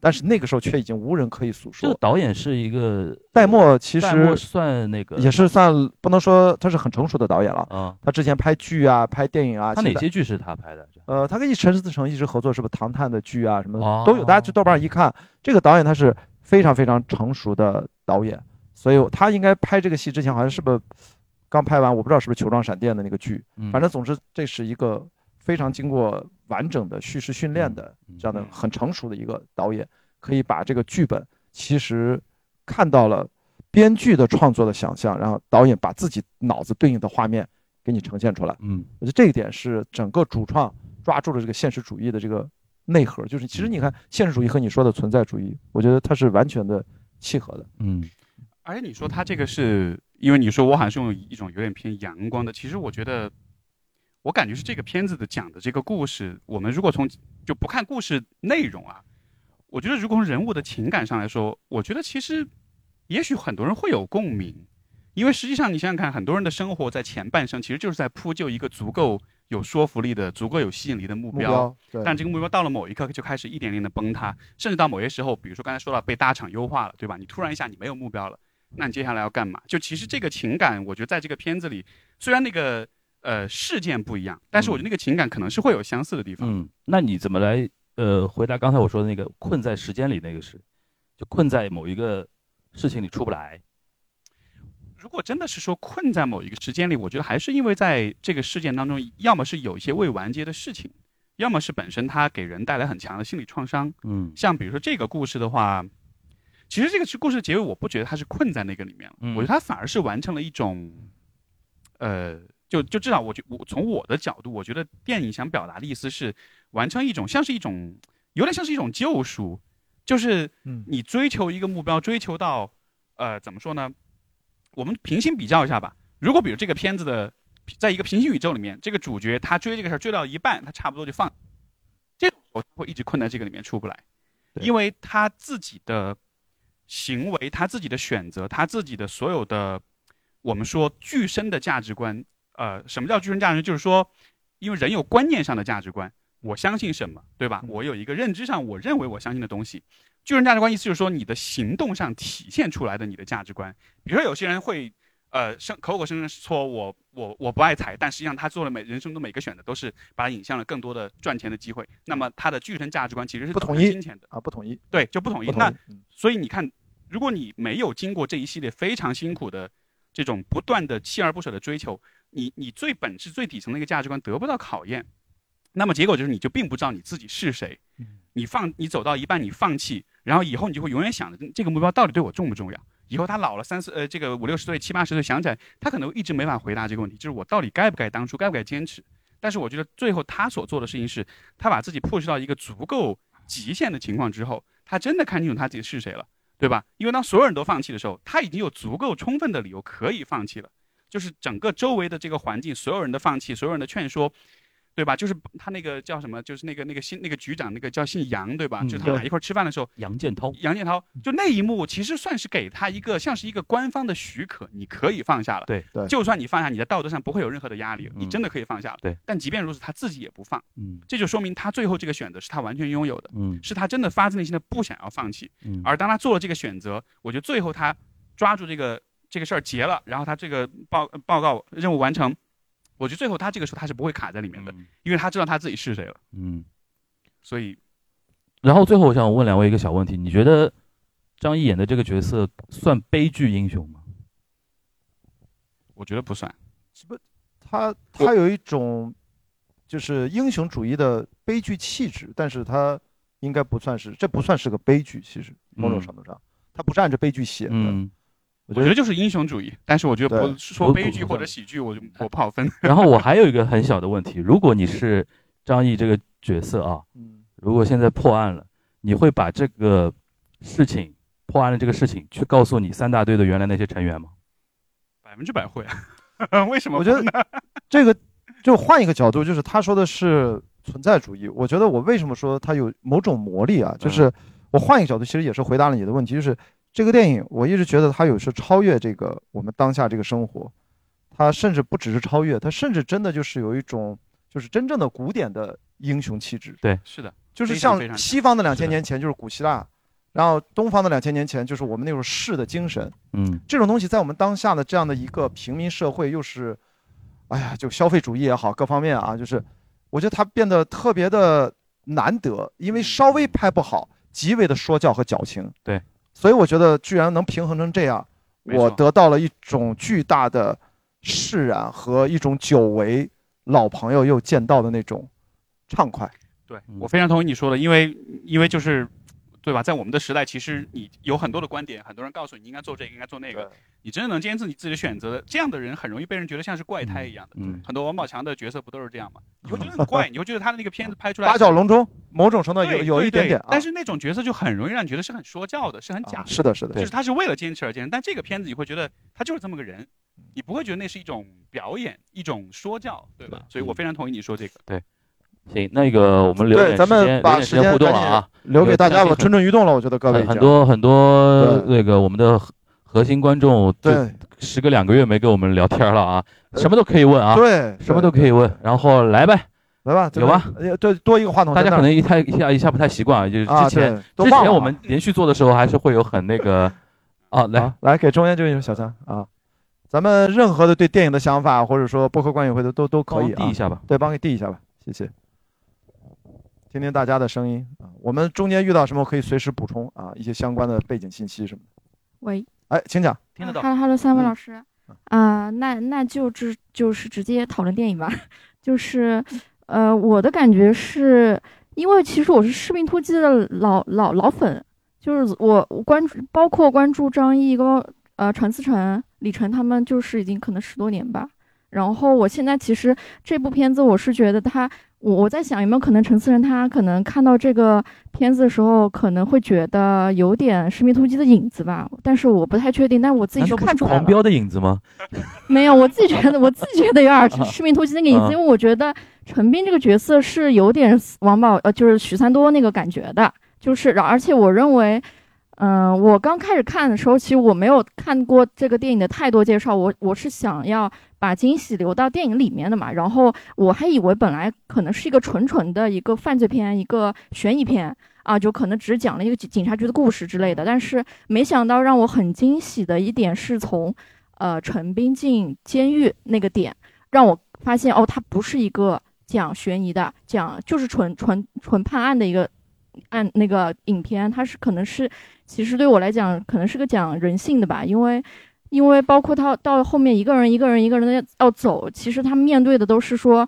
但是那个时候却已经无人可以诉说。这个导演是一个戴墨，其实算那个也是算不能说他是很成熟的导演了嗯。他之前拍剧啊，拍电影啊。他哪些剧是他拍的？呃，他跟陈思诚一直合作，是不是《唐探》的剧啊什么都有？大家去豆瓣一看，这个导演他是非常非常成熟的导演，所以他应该拍这个戏之前好像是不是刚拍完？我不知道是不是《球状闪电》的那个剧。反正总之这是一个非常经过。完整的叙事训练的这样的很成熟的一个导演，可以把这个剧本其实看到了编剧的创作的想象，然后导演把自己脑子对应的画面给你呈现出来。嗯，我觉得这一点是整个主创抓住了这个现实主义的这个内核，就是其实你看现实主义和你说的存在主义，我觉得它是完全的契合的。嗯，而且你说他这个是因为你说我好像是用一种有点偏阳光的，其实我觉得。我感觉是这个片子的讲的这个故事，我们如果从就不看故事内容啊，我觉得如果从人物的情感上来说，我觉得其实也许很多人会有共鸣，因为实际上你想想看，很多人的生活在前半生其实就是在铺就一个足够有说服力的、足够有吸引力的目目标，但这个目标到了某一刻就开始一点点的崩塌，甚至到某些时候，比如说刚才说到被大厂优化了，对吧？你突然一下你没有目标了，那你接下来要干嘛？就其实这个情感，我觉得在这个片子里，虽然那个呃事件不一样，但是我觉得那个情感可能是会有相似的地方。嗯，那你怎么来呃回答刚才我说的那个困在时间里那个事，就困在某一个事情里出不来？如果真的是说困在某一个时间里，我觉得还是因为在这个事件当中，要么是有一些未完结的事情，要么是本身它给人带来很强的心理创伤。嗯像比如说这个故事的话，其实这个是故事结尾，我不觉得它是困在那个里面了，嗯我觉得它反而是完成了一种，呃，就就至少我觉我从我的角度，我觉得电影想表达的意思是完成一种像是一种有点像是一种救赎，就是嗯你追求一个目标，追求到呃怎么说呢？我们平行比较一下吧。如果比如这个片子的在一个平行宇宙里面，这个主角他追这个事儿追到一半，他差不多就放，这种时候他会一直困在这个里面出不来，因为他自己的行为、他自己的选择、他自己的所有的我们说具身的价值观，呃，什么叫具身价值？就是说，因为人有观念上的价值观，我相信什么，对吧？我有一个认知上我认为我相信的东西。巨人价值观意思就是说，你的行动上体现出来的你的价值观。比如说，有些人会，呃，声口口声声说我我我不爱财，但实际上他做了每人生的每个选择都是把他引向了更多的赚钱的机会。那么他的巨人价值观其实是不统一金钱的，啊，不统一，对，就不统一。那所以你看，如果你没有经过这一系列非常辛苦的这种不断的锲而不舍的追求，你你最本质、最底层的一个价值观得不到考验，那么结果就是你就并不知道你自己是谁。你放你走到一半你放弃，然后以后你就会永远想着这个目标到底对我重不重要？以后他老了三四呃这个五六十岁七八十岁想起来，他可能一直没法回答这个问题，就是我到底该不该当初该不该坚持？但是我觉得最后他所做的事情是，他把自己 push 到一个足够极限的情况之后，他真的看清楚他自己是谁了，对吧？因为当所有人都放弃的时候，他已经有足够充分的理由可以放弃了。就是整个周围的这个环境，所有人的放弃，所有人的劝说，对吧？就是他那个叫什么？就是那个那个姓那个局长，那个叫姓杨，对吧？嗯就是他们俩一块儿吃饭的时候，杨建涛，杨建涛就那一幕，其实算是给他一个像是一个官方的许可，你可以放下了。对对就算你放下，你在道德上不会有任何的压力，你嗯真的可以放下了。对，但即便如此，他自己也不放，嗯这就说明他最后这个选择是他完全拥有的，嗯是他真的发自内心的不想要放弃。嗯，而当他做了这个选择，我觉得最后他抓住这个这个事儿结了，然后他这个报报告任务完成，我觉得最后他这个时候他是不会卡在里面的，因为他知道他自己是谁了。嗯。所以然后最后我想问两位一个小问题，你觉得张译演的这个角色算悲剧英雄吗？我觉得不算。不他他有一种就是英雄主义的悲剧气质，但是他应该不算是，这不算是个悲剧，其实某种程度上，他不是按着悲剧写的。嗯。我觉得就是英雄主义，但是我觉得对不说悲剧或者喜剧，我就我不好分。然后我还有一个很小的问题，如果你是张译这个角色啊，嗯，如果现在破案了，你会把这个事情破案的这个事情去告诉你三大队的原来那些成员吗？百分之百会啊，为什么？我觉得这个就换一个角度，就是他说的是存在主义。我觉得我为什么说他有某种魔力啊？就是我换一个角度，其实也是回答了你的问题，就是这个电影，我一直觉得它有时超越这个我们当下这个生活，它甚至不只是超越，它甚至真的就是有一种就是真正的古典的英雄气质。对是的，就是像西方的两千年前就是古希腊，然后东方的两千年前就是我们那种士的精神。嗯这种东西在我们当下的这样的一个平民社会，又是，哎呀，就消费主义也好，各方面啊，就是我觉得它变得特别的难得，因为稍微拍不好，极为的说教和矫情。对，所以我觉得居然能平衡成这样，没错我得到了一种巨大的释然和一种久违老朋友又见到的那种畅快。对嗯我非常同意你说的，因为因为就是。对吧？在我们的时代，其实你有很多的观点，很多人告诉你应该做这个，应该做那个。你真的能坚持你自己的选择的，这样的人很容易被人觉得像是怪胎一样的。嗯很多王宝强的角色不都是这样吗？你会觉得很 怪，你会觉得他的那个片子拍出来八角笼中，某种程度有有一点点但是那种角色就很容易让你觉得是很说教的，是很假的。啊是的，是的，就是他是为了坚持而坚持，但这个片子你会觉得他就是这么个人，嗯你不会觉得那是一种表演，一种说教，对吧？所以我非常同意你说这个。行，那个我们留对，点咱们时间，留点把时时间互动了啊。留给大家吧，蠢蠢欲动了，我觉得各位很很多很多那个我们的核心观众对时隔两个月没跟我们聊天了啊，什么都可以问啊，对，什么都可以问，然后来呗。来吧，有吧对，多一个话筒大家可能一太一下一下不太习惯啊，就是啊，之前、之前我们连续做的时候还是会有很那个 啊，来啊，来给中间这位小张啊，咱们任何的对电影的想法，或者说播客观影会的都都可以啊递一，下吧。对，帮给递一下吧，谢谢。听听大家的声音啊，我们中间遇到什么可以随时补充啊，一些相关的背景信息什么的。喂，哎，请讲。听得到。Hello Hello，三位嗯老师，啊、那那就直就是直接讨论电影吧，就是，呃，我的感觉是，因为其实我是《士兵突击》的老老老粉，就是我我关注，包括关注张译跟呃陈思诚、李晨他们，就是已经可能十多年吧。然后我现在其实这部片子，我是觉得他，我我在想有没有可能陈思诚他可能看到这个片子的时候，可能会觉得有点《士兵突击》的影子吧，但是我不太确定，但我自己是难道不看出来了。狂飙的影子吗？没有，我自己觉得，我自己觉得有点儿 士兵突击那个影啊子，因为我觉得陈斌这个角色是有点王宝呃，就是许三多那个感觉的，就是而且我认为。嗯、我刚开始看的时候，其实我没有看过这个电影的太多介绍，我我是想要把惊喜留到电影里面的嘛。然后我还以为本来可能是一个纯纯的一个犯罪片，一个悬疑片啊，就可能只讲了一个警警察局的故事之类的。但是没想到让我很惊喜的一点是从呃陈斌进监狱那个点，让我发现哦，它不是一个讲悬疑的，讲就是纯纯纯判案的一个案那个影片，它是可能是其实对我来讲可能是个讲人性的吧，因为。因为包括他到后面一个人一个人一个人的要走，其实他面对的都是说，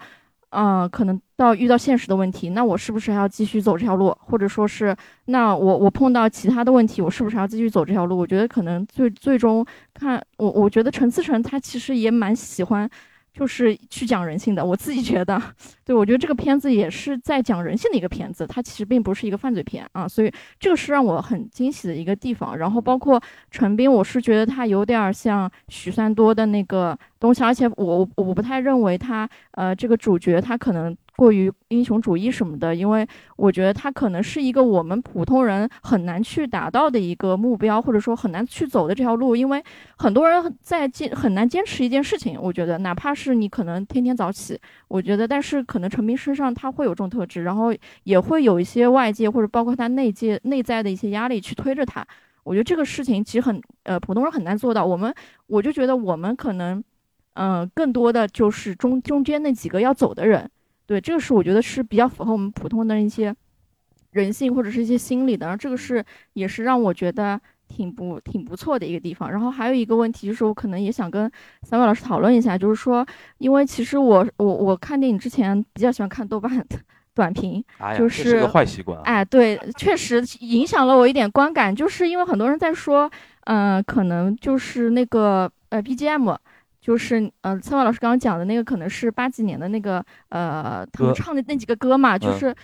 嗯、可能到遇到现实的问题，那我是不是还要继续走这条路，或者说是那我我碰到其他的问题，我是不是还要继续走这条路？我觉得可能最最终看我，我觉得陈思诚他其实也蛮喜欢，就是去讲人性的。我自己觉得，对我觉得这个片子也是在讲人性的一个片子，它其实并不是一个犯罪片啊，所以这个是让我很惊喜的一个地方。然后包括陈斌，我是觉得他有点像许三多的那个东西，而且我我不太认为他呃这个主角他可能过于英雄主义什么的，因为我觉得他可能是一个我们普通人很难去达到的一个目标，或者说很难去走的这条路，因为很多人在坚很难坚持一件事情。我觉得哪怕是你可能天天早起，我觉得但是可能陈斌身上他会有这种特质，然后也会有一些外界或者包括他内界内在的一些压力去推着他。我觉得这个事情其实很呃普通人很难做到。我们我就觉得我们可能嗯、更多的就是中中间那几个要走的人。对，这个是我觉得是比较符合我们普通的一些人性或者是一些心理的，然后这个是也是让我觉得挺不挺不错的一个地方。然后还有一个问题就是，我可能也想跟三位老师讨论一下，就是说，因为其实我我我看电影之前比较喜欢看豆瓣的短评，就这是个坏习惯啊。哎，对，确实影响了我一点观感，就是因为很多人在说，嗯、可能就是那个呃 BGM，就是呃策划老师刚刚讲的那个，可能是八几年的那个呃他们唱的那几个歌嘛，就嗯是。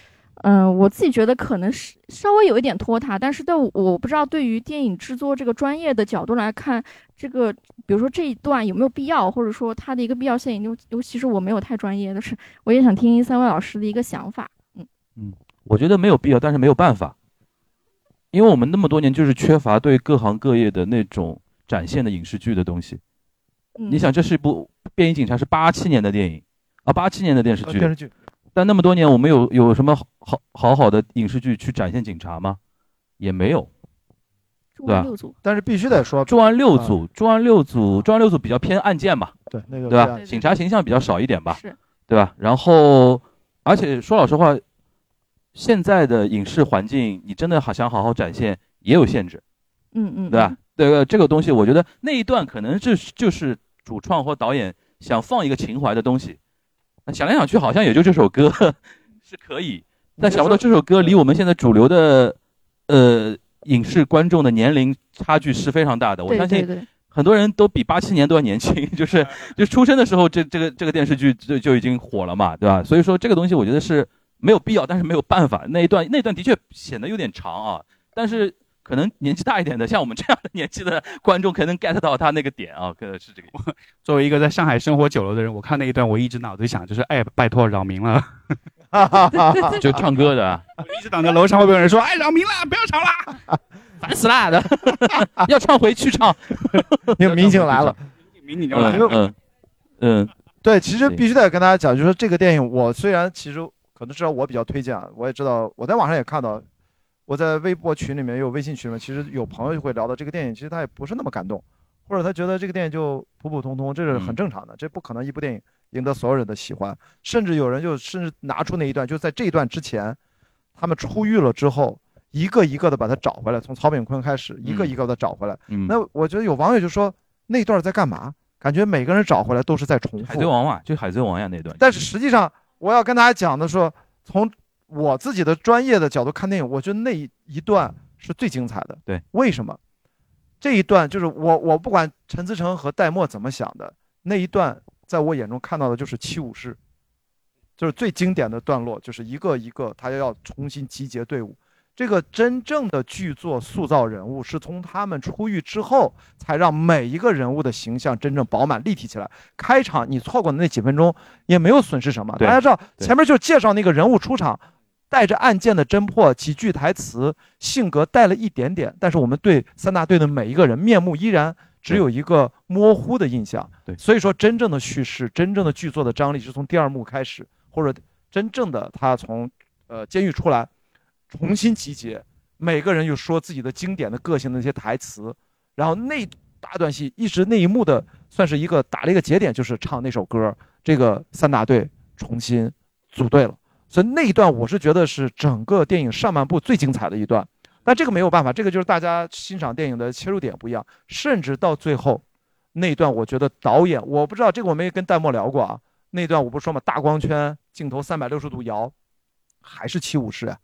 嗯、我自己觉得可能是稍微有一点拖沓，但是对我我不知道对于电影制作这个专业的角度来看，这个比如说这一段有没有必要，或者说它的一个必要性，尤尤其是我没有太专业，但是我也想听三位老师的一个想法。嗯嗯我觉得没有必要，但是没有办法，因为我们那么多年就是缺乏对各行各业的那种展现的影视剧的东西。嗯，你想，这是一部《便衣警察》是八七年的电影啊，八七年的电视剧，呃电视剧但那么多年我们有有什么好好好好的影视剧去展现警察吗？也没有。重对吧案六组，但是必须得说，重案六组，重案六组，重案六组比较偏案件吧，对那个对吧？警察形象比较少一点吧，是，对吧？然后，而且说老实话，现在的影视环境，你真的好想好好展现，也有限制，嗯嗯，对吧？对吧？这个东西，我觉得那一段可能就是就是主创或导演想放一个情怀的东西，那想来想去，好像也就这首歌 是可以，但想不到这首歌离我们现在主流的呃影视观众的年龄差距是非常大的。我相信很多人都比八七年都要年轻，就是就出生的时候，这这个这个电视剧就就已经火了嘛，对吧？所以说这个东西我觉得是没有必要，但是没有办法。那一段那一段的确显得有点长啊，但是可能年纪大一点的，像我们这样的年纪的观众，可能 get 到他那个点啊，可能是这个意思。作为一个在上海生活久了的人，我看那一段，我一直脑子里想就是，哎，拜托扰民了。就唱歌的一直等着楼上会不会有人说，哎，扰民了，不要吵了。烦死了的，要唱回去唱。那个民警来了。民警就来了。嗯嗯嗯，对，其实必须得跟大家讲，就是说这个电影，我虽然其实可能知道我比较推荐啊，我也知道我在网上也看到，我在微博群里面也有微信群里面，其实有朋友就会聊到这个电影，其实他也不是那么感动，或者他觉得这个电影就普普通通，这是很正常的，这不可能一部电影赢得所有人的喜欢，甚至有人就甚至拿出那一段，就在这一段之前，他们出狱了之后，一个一个的把它找回来，从曹炳坤开始，一个一个的找回来。嗯，那我觉得有网友就说那段在干嘛？感觉每个人找回来都是在重复。海贼王嘛，就海贼王呀那段。但是实际上，我要跟大家讲的说，从我自己的专业的角度看电影，我觉得那一一段是最精彩的。对，为什么？这一段就是我我不管陈思诚和戴墨怎么想的，那一段在我眼中看到的就是七武士，就是最经典的段落，就是一个一个他要重新集结队伍。这个真正的剧作塑造人物，是从他们出狱之后，才让每一个人物的形象真正饱满立体起来。开场你错过的那几分钟也没有损失什么，大家知道前面就介绍那个人物出场，带着案件的侦破，几句台词，性格带了一点点，但是我们对三大队的每一个人面目依然只有一个模糊的印象。对所以说真正的叙事，真正的剧作的张力是从第二幕开始，或者真正的他从呃监狱出来，重新集结，每个人又说自己的经典的个性的那些台词，然后那大段戏一直那一幕的算是一个打了一个节点，就是唱那首歌，这个三大队重新组队了。所以那一段我是觉得是整个电影上半部最精彩的一段，但这个没有办法，这个就是大家欣赏电影的切入点不一样，甚至到最后那一段，我觉得导演我不知道这个我没跟戴墨聊过啊，那段我不是说嘛，大光圈镜头三百六十度摇，还是七武士呀、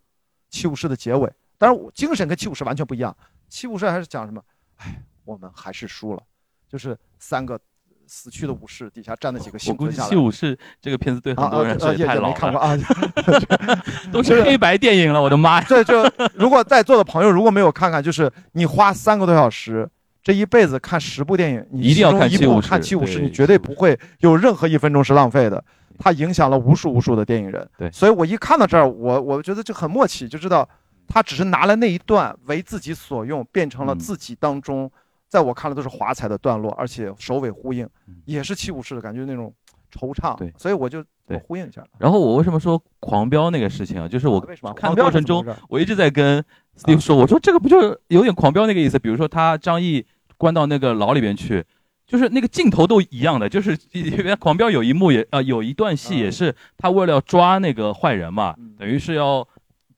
七武士的结尾，当然精神跟七武士完全不一样，七武士还是讲什么？哎，我们还是输了，就是三个死去的武士底下站了几个我估计《幸存下来七。武士》这个片子对啊啊很多人说太老了，也没看过啊，都是黑白电影了，我的妈呀！这就如果在座的朋友如果没有看看，就是你花三个多小时，这一辈子看十部电影，你一定要看一部七武士看七武士，你绝对不会有任何一分钟是浪费的。它影响了无数无数的电影人。对所以我一看到这儿，我我觉得就很默契，就知道他只是拿了那一段为自己所用，变成了嗯自己当中，在我看来都是华彩的段落，而且首尾呼应嗯，也是七武士的感觉那种惆怅。对所以我就我呼应一下。然后我为什么说狂飙那个事情啊？就是我为什么看的过程中我一直在跟 Steve 说，我说这个不就是有点狂飙那个意思？比如说他张译关到那个牢里边去，就是那个镜头都一样的，就是里边 狂飙有一幕也呃有一段戏也是他为了要抓那个坏人嘛，嗯等于是要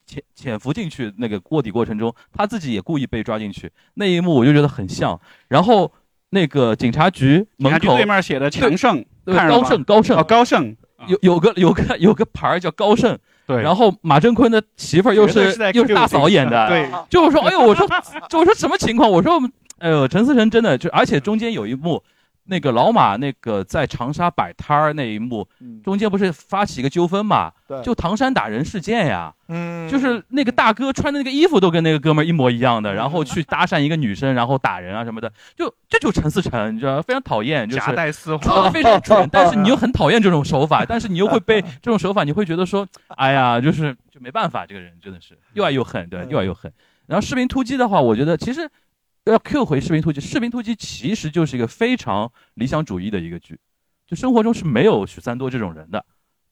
潜潜伏进去那个卧底过程中，他自己也故意被抓进去，那一幕我就觉得很像。然后那个警察局门口对面写的强盛，对高盛高盛哦，高盛有有个有个有个牌儿叫高盛，对，然后马振坤的媳妇儿又是是又是大嫂演的，对，就我说，哎呦，我说，就我说什么情况？我说，哎呦，陈思诚真的就，而且中间有一幕，那个老马那个在长沙摆摊儿那一幕，嗯，中间不是发起一个纠纷嘛？对，就唐山打人事件呀，嗯，就是那个大哥穿的那个衣服都跟那个哥们儿一模一样的，然后去搭讪一个女生，然后打人啊什么的，就这就陈思诚，你知道，非常讨厌，就是夹带私说货，的非常准，但是你又很讨厌这种手法，但是你又会被这种手法，你会觉得说，哎呀，就是就没办法，这个人真的是又爱又恨，对，又爱又恨。然后士兵突击的话，我觉得其实要 Q 回士兵突击，士兵突击其实就是一个非常理想主义的一个剧，就生活中是没有许三多这种人的，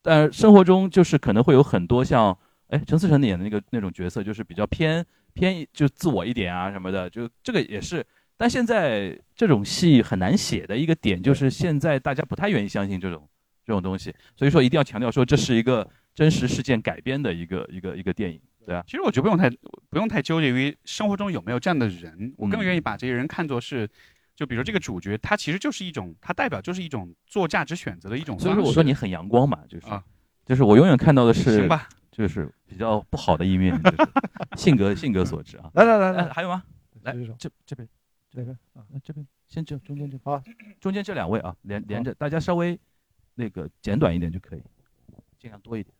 但生活中就是可能会有很多像哎陈思诚演的那个那种角色，就是比较偏偏就自我一点啊什么的，就这个也是。但现在这种戏很难写的一个点，就是现在大家不太愿意相信这种这种东西，所以说一定要强调说这是一个真实事件改编的一个一个一个电影，对啊，其实我觉得不用太不用太纠结于生活中有没有这样的人，我更嗯愿意把这些人看作是，就比如说这个主角，他其实就是一种，他代表就是一种做价值选择的一种方式。所以说我说你很阳光嘛，就是啊。就是我永远看到的是行吧，就是比较不好的一面，就是 性格性格所致啊。来来来哎，来，还有吗？来这首这这边。这边。啊，呃这边。先这中间这好，中间这两位啊，连连着，大家稍微那个简短一点就可以，尽量多一点。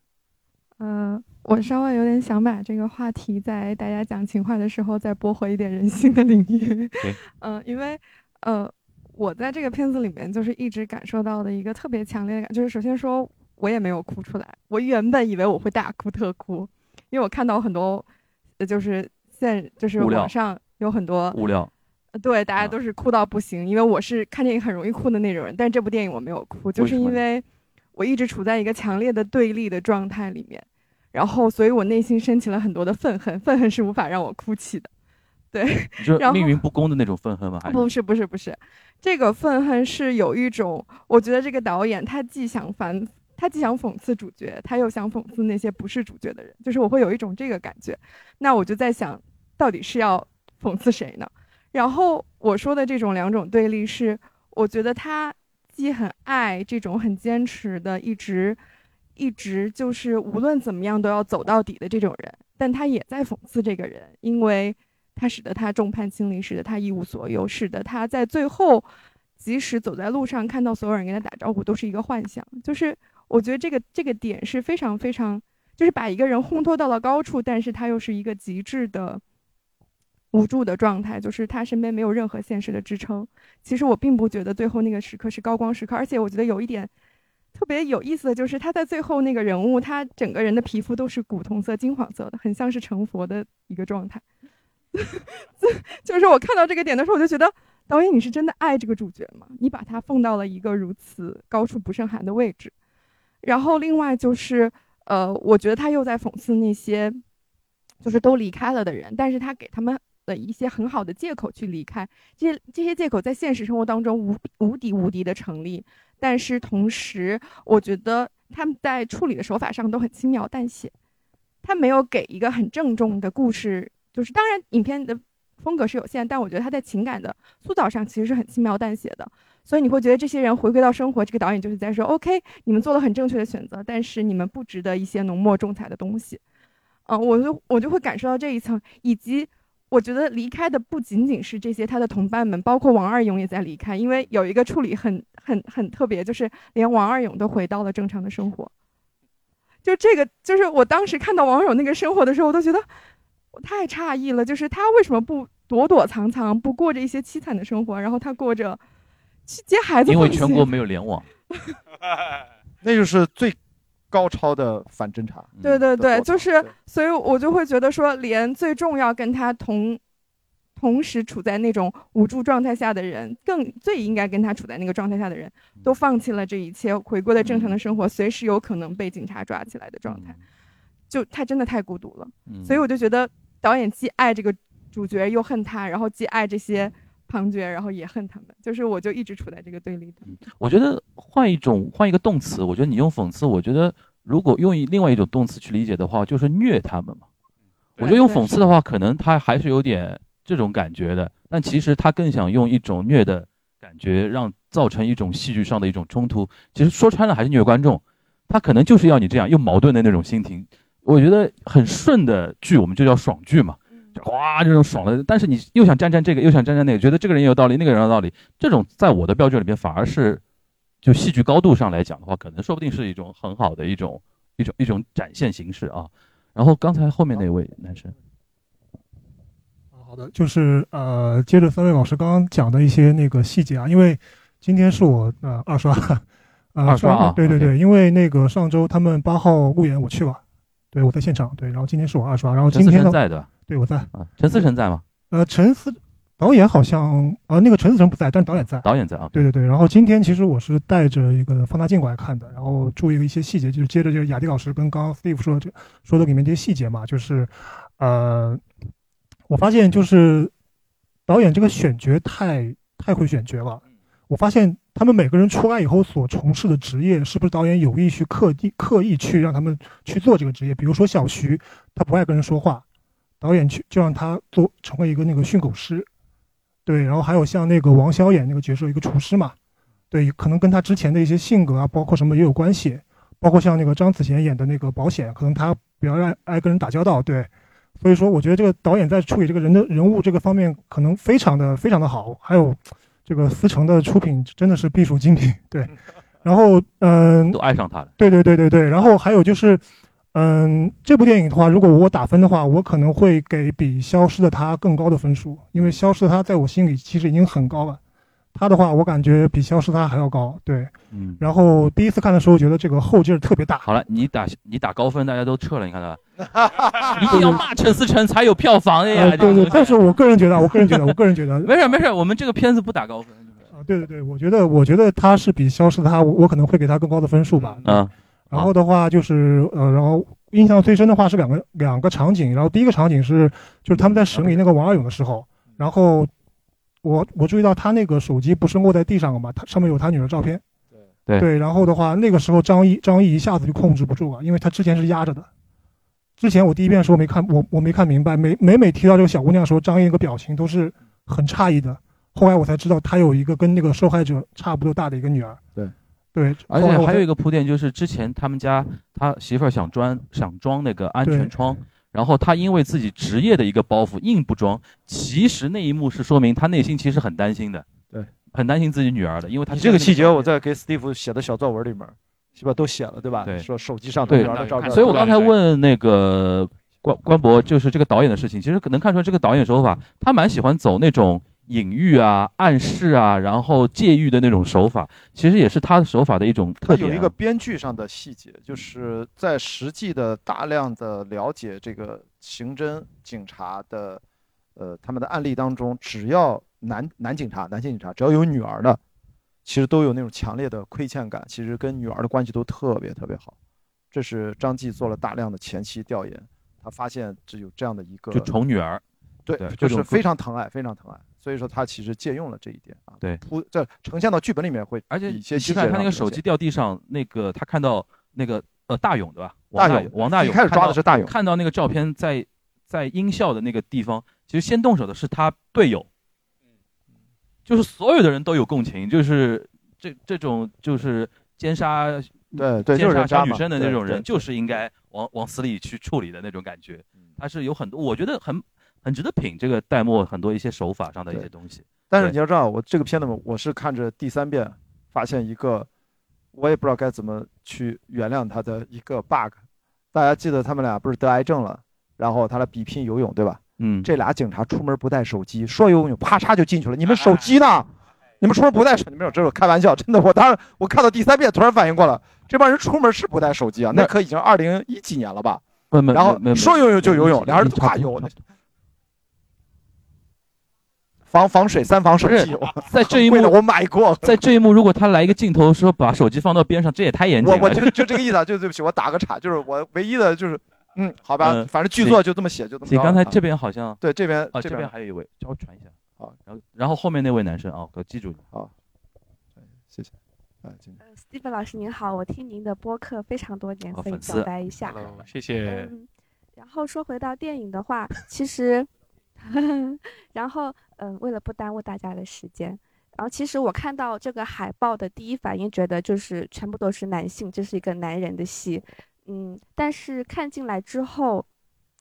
嗯，我稍微有点想把这个话题在大家讲情话的时候再拨回一点人性的领域。对，嗯，因为呃，我在这个片子里面就是一直感受到的一个特别强烈的感，就是首先说我也没有哭出来，我原本以为我会大哭特哭，因为我看到很多呃就是现就是网上有很多无聊。呃对，大家啊都是哭到不行，因为我是看电影很容易哭的那种人，但这部电影我没有哭，就是因为我一直处在一个强烈的对立的状态里面，然后所以我内心升起了很多的愤恨，愤恨是无法让我哭泣的。对，就是命运不公的那种愤恨吗？还是不是不是不是，这个愤恨是有一种，我觉得这个导演他既想反，他既想讽刺主角，他又想讽刺那些不是主角的人，就是我会有一种这个感觉。那我就在想，到底是要讽刺谁呢？然后我说的这种两种对立是，我觉得他既很爱这种很坚持的，一直一直就是无论怎么样都要走到底的这种人，但他也在讽刺这个人，因为他使得他众叛亲离，使得他一无所有，使得他在最后，即使走在路上看到所有人跟他打招呼，都是一个幻想。就是我觉得这个这个点是非常非常，就是把一个人烘托到了高处，但是他又是一个极致的无助的状态，就是他身边没有任何现实的支撑。其实我并不觉得最后那个时刻是高光时刻，而且我觉得有一点。特别有意思的就是，他在最后那个人物，他整个人的皮肤都是古铜色、金黄色的，很像是成佛的一个状态。就是我看到这个点的时候，我就觉得导演你是真的爱这个主角吗？你把他放到了一个如此高处不胜寒的位置。然后另外就是，呃，我觉得他又在讽刺那些就是都离开了的人，但是他给他们的一些很好的借口去离开，这些这些借口在现实生活当中无无敌无敌的成立，但是同时我觉得他们在处理的手法上都很轻描淡写，他没有给一个很郑重的故事，就是当然影片的风格是有限，但我觉得他在情感的塑造上其实是很轻描淡写的，所以你会觉得这些人回归到生活，这个导演就是在说，OK，你们做了很正确的选择，但是你们不值得一些浓墨重彩的东西，嗯、我就我就会感受到这一层，以及我觉得离开的不仅仅是这些他的同伴们，包括王二勇也在离开，因为有一个处理很很很特别，就是连王二勇都回到了正常的生活。就这个，就是我当时看到王二勇那个生活的时候，我都觉得我太诧异了，就是他为什么不躲躲藏藏，不过着一些凄惨的生活，然后他过着去接孩子因为全国没有联网。那就是最高超的反侦查。嗯。对对对，就是，所以我就会觉得说，连最重要跟他同同时处在那种无助状态下的人，更最应该跟他处在那个状态下的人，都放弃了这一切，回归了正常的生活，随时有可能被警察抓起来的状态，就他真的太孤独了。嗯。所以我就觉得导演既爱这个主角又恨他，然后既爱这些旁角，然后也恨他们，就是我就一直处在这个对立的。我觉得换一种换一个动词，我觉得你用讽刺，我觉得如果用一另外一种动词去理解的话，就是虐他们嘛。我觉得用讽刺的话，可能他还是有点这种感觉的，但其实他更想用一种虐的感觉，让造成一种戏剧上的一种冲突。其实说穿了还是虐观众，他可能就是要你这样又矛盾的那种心情。我觉得很顺的剧，我们就叫爽剧嘛，就哇这种爽的，但是你又想沾沾这个，又想沾沾那个，觉得这个人也有道理，那个人有道理，这种在我的标准里面反而是，就戏剧高度上来讲的话，可能说不定是一种很好的一种一种一种展现形式啊。然后刚才后面那位男生，好的，就是呃，接着三位老师刚刚讲的一些那个细节啊，因为今天是我呃二刷，呃二刷啊对对对，因为那个上周他们八号路演我去了，对我在现场，对，然后今天是我二刷，然后今天呢，在的对我在，啊，陈思诚在吗？呃，陈思导演好像呃那个陈思诚不在，但导演在，导演在啊。对对对，然后今天其实我是带着一个放大镜过来看的，然后注意了一些细节，就是接着就是雅迪老师跟刚刚 Steve 说的这说的里面这些细节嘛，就是，呃，我发现就是导演这个选角太太会选角了。我发现他们每个人出来以后所从事的职业，是不是导演有意去刻意刻意去让他们去做这个职业？比如说小徐，他不爱跟人说话，导演去就让他做成为一个那个训狗师。对，然后还有像那个王骁演那个角色，一个厨师嘛，对，可能跟他之前的一些性格啊，包括什么也有关系，包括像那个张子贤演的那个保险，可能他比较爱爱跟人打交道，对，所以说我觉得这个导演在处理这个人的人物这个方面，可能非常的非常的好，还有这个思成的出品真的是必属精品，对，然后嗯、都爱上他了。对对对对对，然后还有就是，嗯，这部电影的话，如果我打分的话，我可能会给比《消失的她》更高的分数，因为《消失的她》在我心里其实已经很高了，他的话，我感觉比消失他还要高。对，嗯，然后第一次看的时候，觉得这个后劲儿特别大。好了，你打你打高分，大家都撤了，你看到吧？一定要骂陈思诚才有票房的呀！呃，对对，但是我个人觉得，我个人觉得，我个人觉得，没事没事，我们这个片子不打高分。啊，对对对，我觉得我觉得他是比消失的他，我我可能会给他更高的分数吧。嗯，然后的话就是呃，然后印象最深的话是两个两个场景，然后第一个场景是就是他们在审理那个王二勇的时候，然后我我注意到他那个手机不是落在地上了嘛，他上面有他女儿照片。对对，然后的话，那个时候张译张译一下子就控制不住了，因为他之前是压着的。之前我第一遍的时候没看，我我没看明白，每每每提到这个小姑娘的时候，张译那个表情都是很诧异的。后来我才知道，他有一个跟那个受害者差不多大的一个女儿。对，对，而且还有一个铺垫，就是之前他们家他媳妇儿想装想装那个安全窗，然后他因为自己职业的一个包袱硬不装。其实那一幕是说明他内心其实很担心的，对，很担心自己女儿的，因为他你这个细节我在给 Steve 写的小作文里面，是吧都写了对吧？对说手机上对女儿的照片。所以我刚才问那个关关博，就是这个导演的事情，其实能看出来这个导演手法，他蛮喜欢走那种隐喻啊、暗示啊，然后借喻的那种手法，其实也是他的手法的一种它特点、啊。有一个编剧上的细节，就是在实际的大量的了解这个刑侦警察的，呃，他们的案例当中，只要男男警察、男性警察只要有女儿的，其实都有那种强烈的亏欠感，其实跟女儿的关系都特别特别好。这是张继做了大量的前期调研，他发现只有这样的一个就宠女儿，对，对就是非常疼爱，非常疼爱。所以说他其实借用了这一点啊，对铺这呈现到剧本里面会，而且一些你看他那个手机掉地上，那个他看到那个呃大勇对吧？王大大勇王大勇一开始抓的是大勇看到那个照片在在音效的那个地方，其实先动手的是他队友，就是所有的人都有共情，就是这这种就是奸杀对对奸杀女生的那对对种人，就是应该往往死里去处理的那种感觉。他是有很多，我觉得很很值得品这个戴墨很多一些手法上的一些东西。但是你要知道，我这个片子我是看着第三遍，发现一个我也不知道该怎么去原谅他的一个 bug。大家记得他们俩不是得癌症了，然后他俩比拼游泳，对吧？嗯，这俩警察出门不带手机，说游泳啪嚓就进去了。你们手机呢？你们出门不带手？你们有这种开玩笑？真的，我当时我看到第三遍，突然反应过来，这帮人出门是不带手机啊？那可已经二零一几年了吧？然后没没说游泳就游泳，俩人差啪游，防防水三防手机游。在这一幕我买过，在这一幕，如果他来一个镜头说把手机放到边上，这也太严谨了。我我就就这个意思啊，就对不起，我打个岔，就是我唯一的就是，嗯，好吧，嗯反正剧作就这么写，就这么你刚才这边好像对这边啊，这这边边还有一位，叫我传一下。好，然后然后后面那位男生啊，我记住你。好，谢谢。啊，今天 Steve 老师您好，我听您的播客非常多年，所以表白一下。Hello，谢谢。嗯，然后说回到电影的话，其实，然后嗯，为了不耽误大家的时间，然后其实我看到这个海报的第一反应，觉得就是全部都是男性，这是一个男人的戏，嗯，但是看进来之后。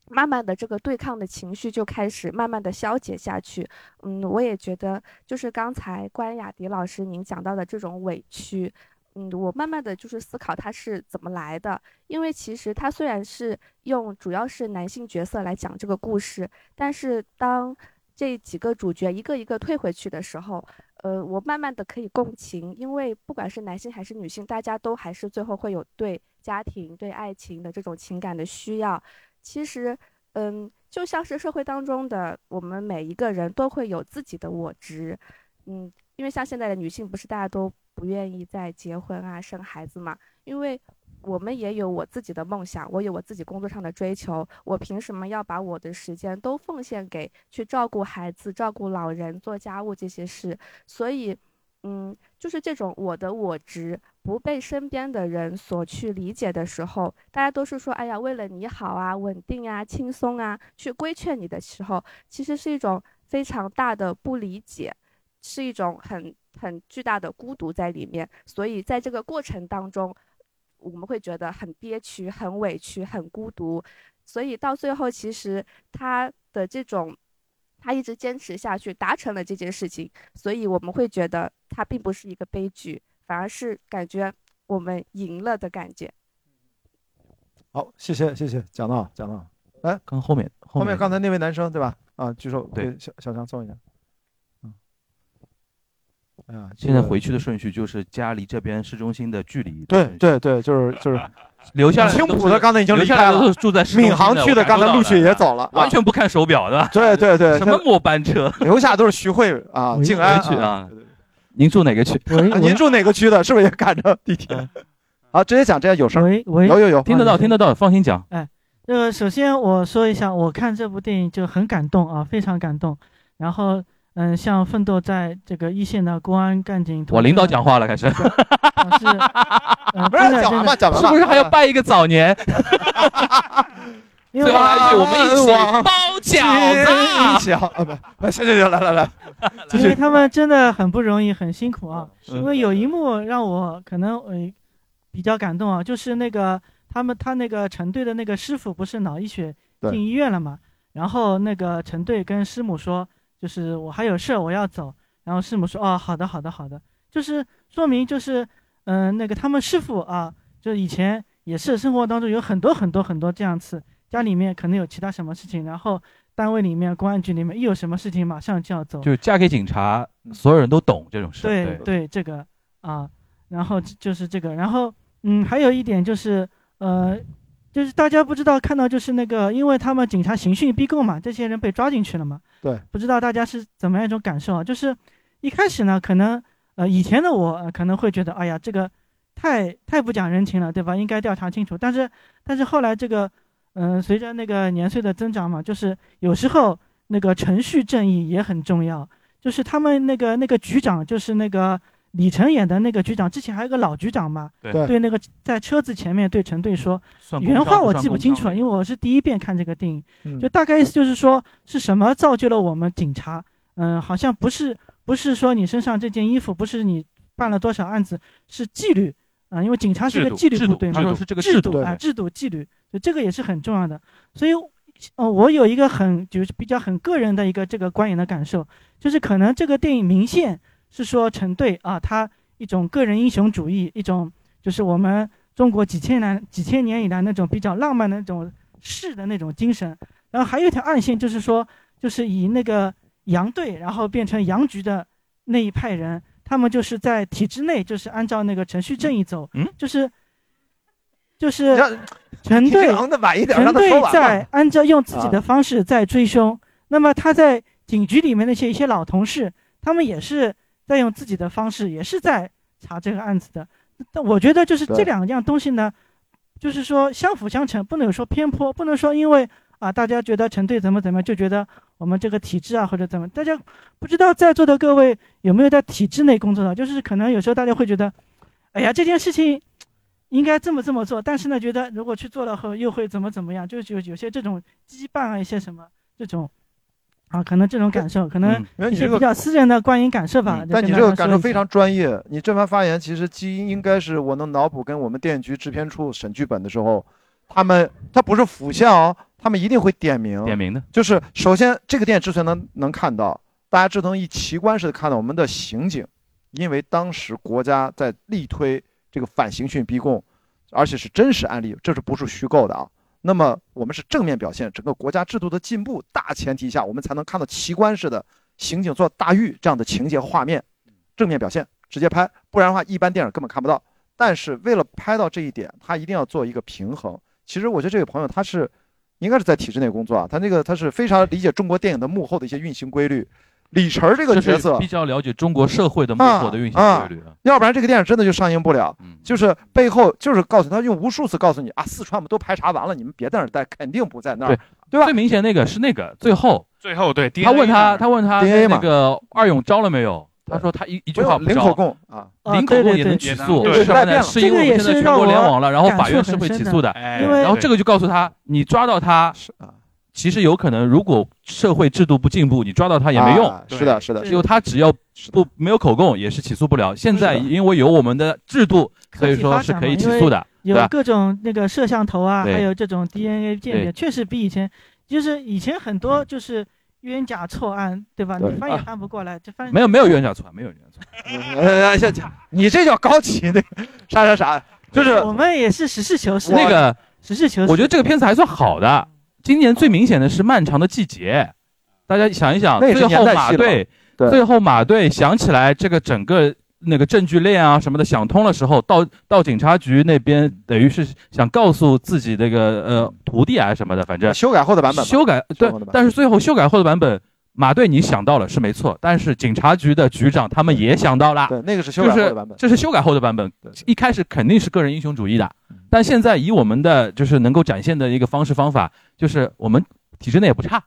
慢慢的，这个对抗的情绪就开始慢慢的消解下去。嗯，我也觉得，就是刚才关雅迪老师您讲到的这种委屈，嗯，我慢慢的就是思考它是怎么来的。因为其实它虽然是用主要是男性角色来讲这个故事，但是当这几个主角一个一个退回去的时候，呃，我慢慢的可以共情，因为不管是男性还是女性，大家都还是最后会有对家庭、对爱情的这种情感的需要。其实，嗯，就像是社会当中的我们每一个人都会有自己的我执，嗯，因为像现在的女性，不是大家都不愿意再结婚啊、生孩子嘛？因为我们也有我自己的梦想，我有我自己工作上的追求，我凭什么要把我的时间都奉献给去照顾孩子、照顾老人、做家务这些事？所以，嗯，就是这种我的我值不被身边的人所去理解的时候，大家都是说，哎呀，为了你好啊、稳定啊、轻松啊，去规劝你的时候，其实是一种非常大的不理解，是一种很很巨大的孤独在里面。所以在这个过程当中，我们会觉得很憋屈、很委屈、很孤独。所以到最后，其实他的这种。他一直坚持下去，达成了这件事情，所以我们会觉得他并不是一个悲剧，反而是感觉我们赢了的感觉。好，谢谢谢谢，讲到讲到，来，跟后面后面刚才那位男生对吧？啊，举手对给小小强送一下。现在回去的顺序就是家离这边市中心的距离。对对对，就是就是 留下来青浦的刚才已经离开了留下来的都是，住在市中心闵行区的刚才陆续也走了，完啊全不看手表的，对对对，什么末班车？留下都是徐汇啊、静安区啊。您住哪个区？您住哪个区的？是不是也赶着地铁？好，直接讲，直接有声。喂喂，有有有，听得到，听得到，放心讲。这个首先我说一下，我看这部电影就很感动啊，非常感动。然后，嗯，像奋斗在这个一线的公安干警，我领导讲话了，开始，表示，呃，不是讲完吧，讲完。是不是还要拜一个早年？因为最后一句，我们一起 包饺子。小啊不，不行行行，来来来，继续。因为他们真的很不容易，很辛苦啊。嗯因为有一幕让我可能呃比较感动啊，就是那个他们他那个陈队的那个师傅不是脑溢血进医院了嘛，然后那个陈队跟师母说，就是我还有事儿我要走，然后师母说哦好的好的好的，就是说明就是嗯、呃那个他们师傅啊，就以前也是生活当中有很多很多很多这样次，家里面可能有其他什么事情，然后单位里面公安局里面一有什么事情马上就要走，就。嫁给警察，所有人都懂这种事。对对，这个啊，然后就就是这个，然后嗯，还有一点就是呃，就是大家不知道看到就是那个，因为他们警察刑讯逼供嘛，这些人被抓进去了嘛，对，不知道大家是怎么样一种感受啊？就是一开始呢，可能呃以前的我、呃可能会觉得，哎呀，这个太太不讲人情了，对吧？应该调查清楚。但是但是后来这个嗯、呃随着那个年岁的增长嘛，就是有时候那个程序正义也很重要。就是他们那个那个局长，就是那个李晨演的那个局长，之前还有个老局长嘛，对。对。那个在车子前面对陈队说，原话我记不清楚了，因为我是第一遍看这个电影，嗯。就大概意思就是说是什么造就了我们警察，嗯、好像不是不是说你身上这件衣服，不是你办了多少案子，是纪律啊、因为警察是个纪律部队嘛，他说是这个制制度啊，制度纪律，就这个也是很重要的。所以，呃，我有一个很就是比较很个人的一个这个观影的感受，就是可能这个电影明线是说陈队啊，他一种个人英雄主义，一种就是我们中国几千年几千年以来那种比较浪漫的那种士的那种精神。然后还有一条暗线，就是说，就是以那个杨队，然后变成杨局的那一派人，他们就是在体制内，就是按照那个程序正义走，嗯就是就是让陈队陈队。在按照用自己啊的方式在追凶，那么他在警局里面那些一些老同事，他们也是在用自己的方式，也是在查这个案子的。但我觉得就是这两样东西呢，就是说相辅相成，不能有说偏颇，不能说因为啊大家觉得陈队怎么怎么样，就觉得我们这个体制啊或者怎么，大家不知道在座的各位有没有在体制内工作的，就是可能有时候大家会觉得，哎呀这件事情。应该这么这么做，但是呢，觉得如果去做了后又会怎么怎么样，就是有有些这种羁绊啊，一些什么这种啊，可能这种感受，可能你这个，较私人的观影感受吧。嗯但你这个感受非常专业。你这番发言其实基因应该是我能脑补跟我们电影局制片处审剧本的时候，他们他不是辅相哦，他们一定会点名，点名的，就是首先这个电影之所以能能看到，大家只能以奇观式的看到我们的刑警，因为当时国家在力推这个反刑讯逼供，而且是真实案例，这是不是虚构的啊？那么我们是正面表现整个国家制度的进步大前提下，我们才能看到奇观式的刑警做大狱这样的情节和画面，正面表现直接拍，不然的话一般电影根本看不到。但是为了拍到这一点，他一定要做一个平衡。其实我觉得这位朋友他是应该是在体制内工作啊，他那个他是非常理解中国电影的幕后的一些运行规律。李晨儿这个就是角色比，较了解中国社会的幕后的运行啊规律啊。要不然这个电影真的就上映不了。嗯，就是背后就是告诉他用无数次告诉你啊，四川我们都排查完了，你们别在那儿待，肯定不在那儿对，对吧最？明显那个是那个最后最后对，他问他，他问他那个二勇招了没有？他说他一一句话不零口招，供啊，啊零口供也能起诉，是因为现在全国联网了，然后法院是会起诉的。哎，因为然后这个就告诉他，你抓到他，是啊，其实有可能，如果社会制度不进步，你抓到他也没用。啊是的，是的，就他只要不没有口供，也是起诉不了。现在因为有我们的制度，所以说是可以起诉的。有各种那个摄像头啊，还有这种 DNA 鉴别，确实比以前，就是以前很多就是冤假错案，对吧？对你翻也啊翻不过来，这翻没有没有冤假错案，没有冤假错案。呃，这你这叫高级那个啥啥啥，就是我们也是实事求是，那个，实事求是。我觉得这个片子还算好的。今年最明显的是《漫长的季节》，大家想一想，那也是最后年代戏了。马队对。最后马队想起来这个整个那个证据链啊什么的想通的时候，到到警察局那边，等于是想告诉自己那个呃徒弟啊什么的，反正。修改后的版本吧，修改对后的版本，但是最后修改后的版本，马队你想到了是没错，但是警察局的局长他们也想到了，对，那个是修改后的版本。这是修改后的版本，一开始肯定是个人英雄主义的，嗯但现在以我们的就是能够展现的一个方式方法，就是我们体制内也不差，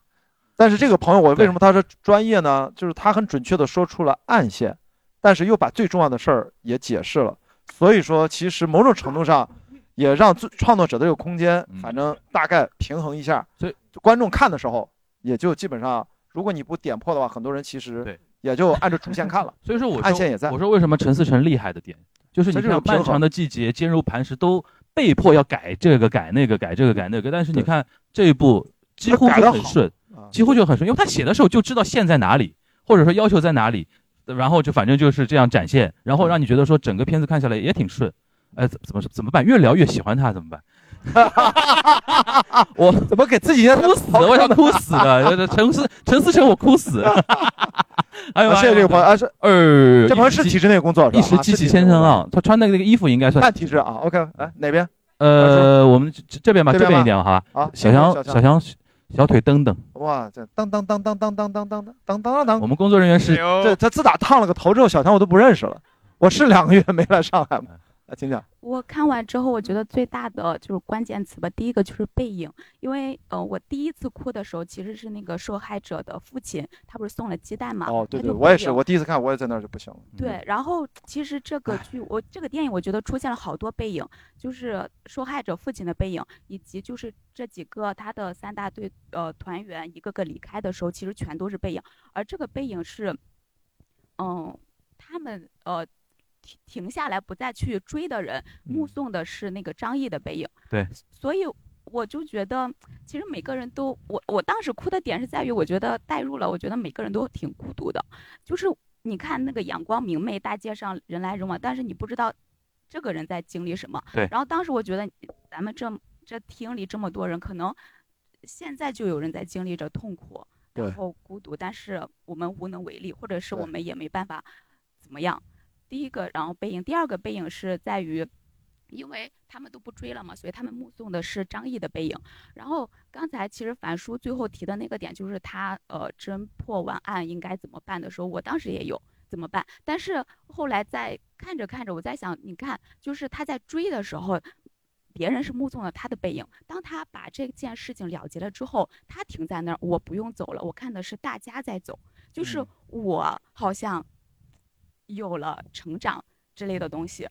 但是这个朋友，我为什么他是专业呢？就是他很准确的说出了暗线，但是又把最重要的事儿也解释了。所以说，其实某种程度上也让最创作者的这个空间嗯，反正大概平衡一下。所以观众看的时候，也就基本上，如果你不点破的话，很多人其实对也就按照主线看了。所以说我说暗线也在我说为什么陈思诚厉害的点，就是你看漫长的季节坚如磐石都被迫要改这个改那个改这个改那个，但是你看这一部几乎就很顺，啊几乎就很顺，因为他写的时候就知道线在哪里，或者说要求在哪里，然后就反正就是这样展现，然后让你觉得说整个片子看下来也挺顺。哎，怎怎么怎么办？越聊越喜欢他，怎么办？我怎么给自己哭死，我想哭死了。陈思陈思诚，我哭死。哎呦，啊谢谢这个朋友啊，是呃，这朋友是体制内工作是吧？一时激起千层浪，他穿的那个衣服应该算半体制啊。OK，来，哪边？呃，我们这这边吧，这边一点好吧？啊，小强小小强小腿蹬蹬，哇，这当当当当当当当当当当当我们工作人员是这他自打烫了个头之后，小强我都不认识了。我是两个月没来上海吗？来，请讲。我看完之后，我觉得最大的就是关键词吧。第一个就是背影，因为呃，我第一次哭的时候其实是那个受害者的父亲，他不是送了鸡蛋嘛？哦，对对，我也是，我第一次看我也在那儿就不行了。对，然后其实这个剧，我这个电影我觉得出现了好多背影，就是受害者父亲的背影，以及就是这几个他的三大队呃团员一个个离开的时候，其实全都是背影，而这个背影是，嗯，他们呃停停下来不再去追的人，目嗯送的是那个张译的背影。对，所以我就觉得，其实每个人都，我我当时哭的点是在于，我觉得代入了，我觉得每个人都挺孤独的，就是你看那个阳光明媚，大街上人来人往，但是你不知道这个人在经历什么。对然后当时我觉得，咱们这这厅里这么多人，可能现在就有人在经历着痛苦，然后孤独，但是我们无能为力，或者是我们也没办法怎么样。第一个，然后背影，第二个背影是在于。因为他们都不追了嘛，所以他们目送的是张译的背影。然后刚才其实樊叔最后提的那个点，就是他呃侦破完案应该怎么办的时候，我当时也有怎么办。但是后来在看着看着，我在想，你看，就是他在追的时候，别人是目送了他的背影。当他把这件事情了结了之后，他停在那儿，我不用走了，我看的是大家在走，就是我好像有了成长之类的东西。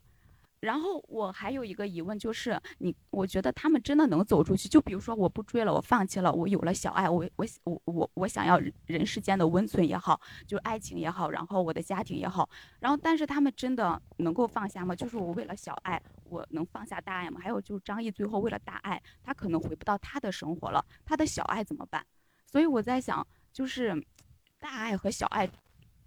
然后我还有一个疑问，就是你，我觉得他们真的能走出去？就比如说，我不追了，我放弃了，我有了小爱，我我我我我想要人世间的温存也好，就是爱情也好，然后我的家庭也好，然后但是他们真的能够放下吗？就是我为了小爱，我能放下大爱吗？还有就是张译最后为了大爱，他可能回不到他的生活了，他的小爱怎么办？所以我在想，就是大爱和小爱。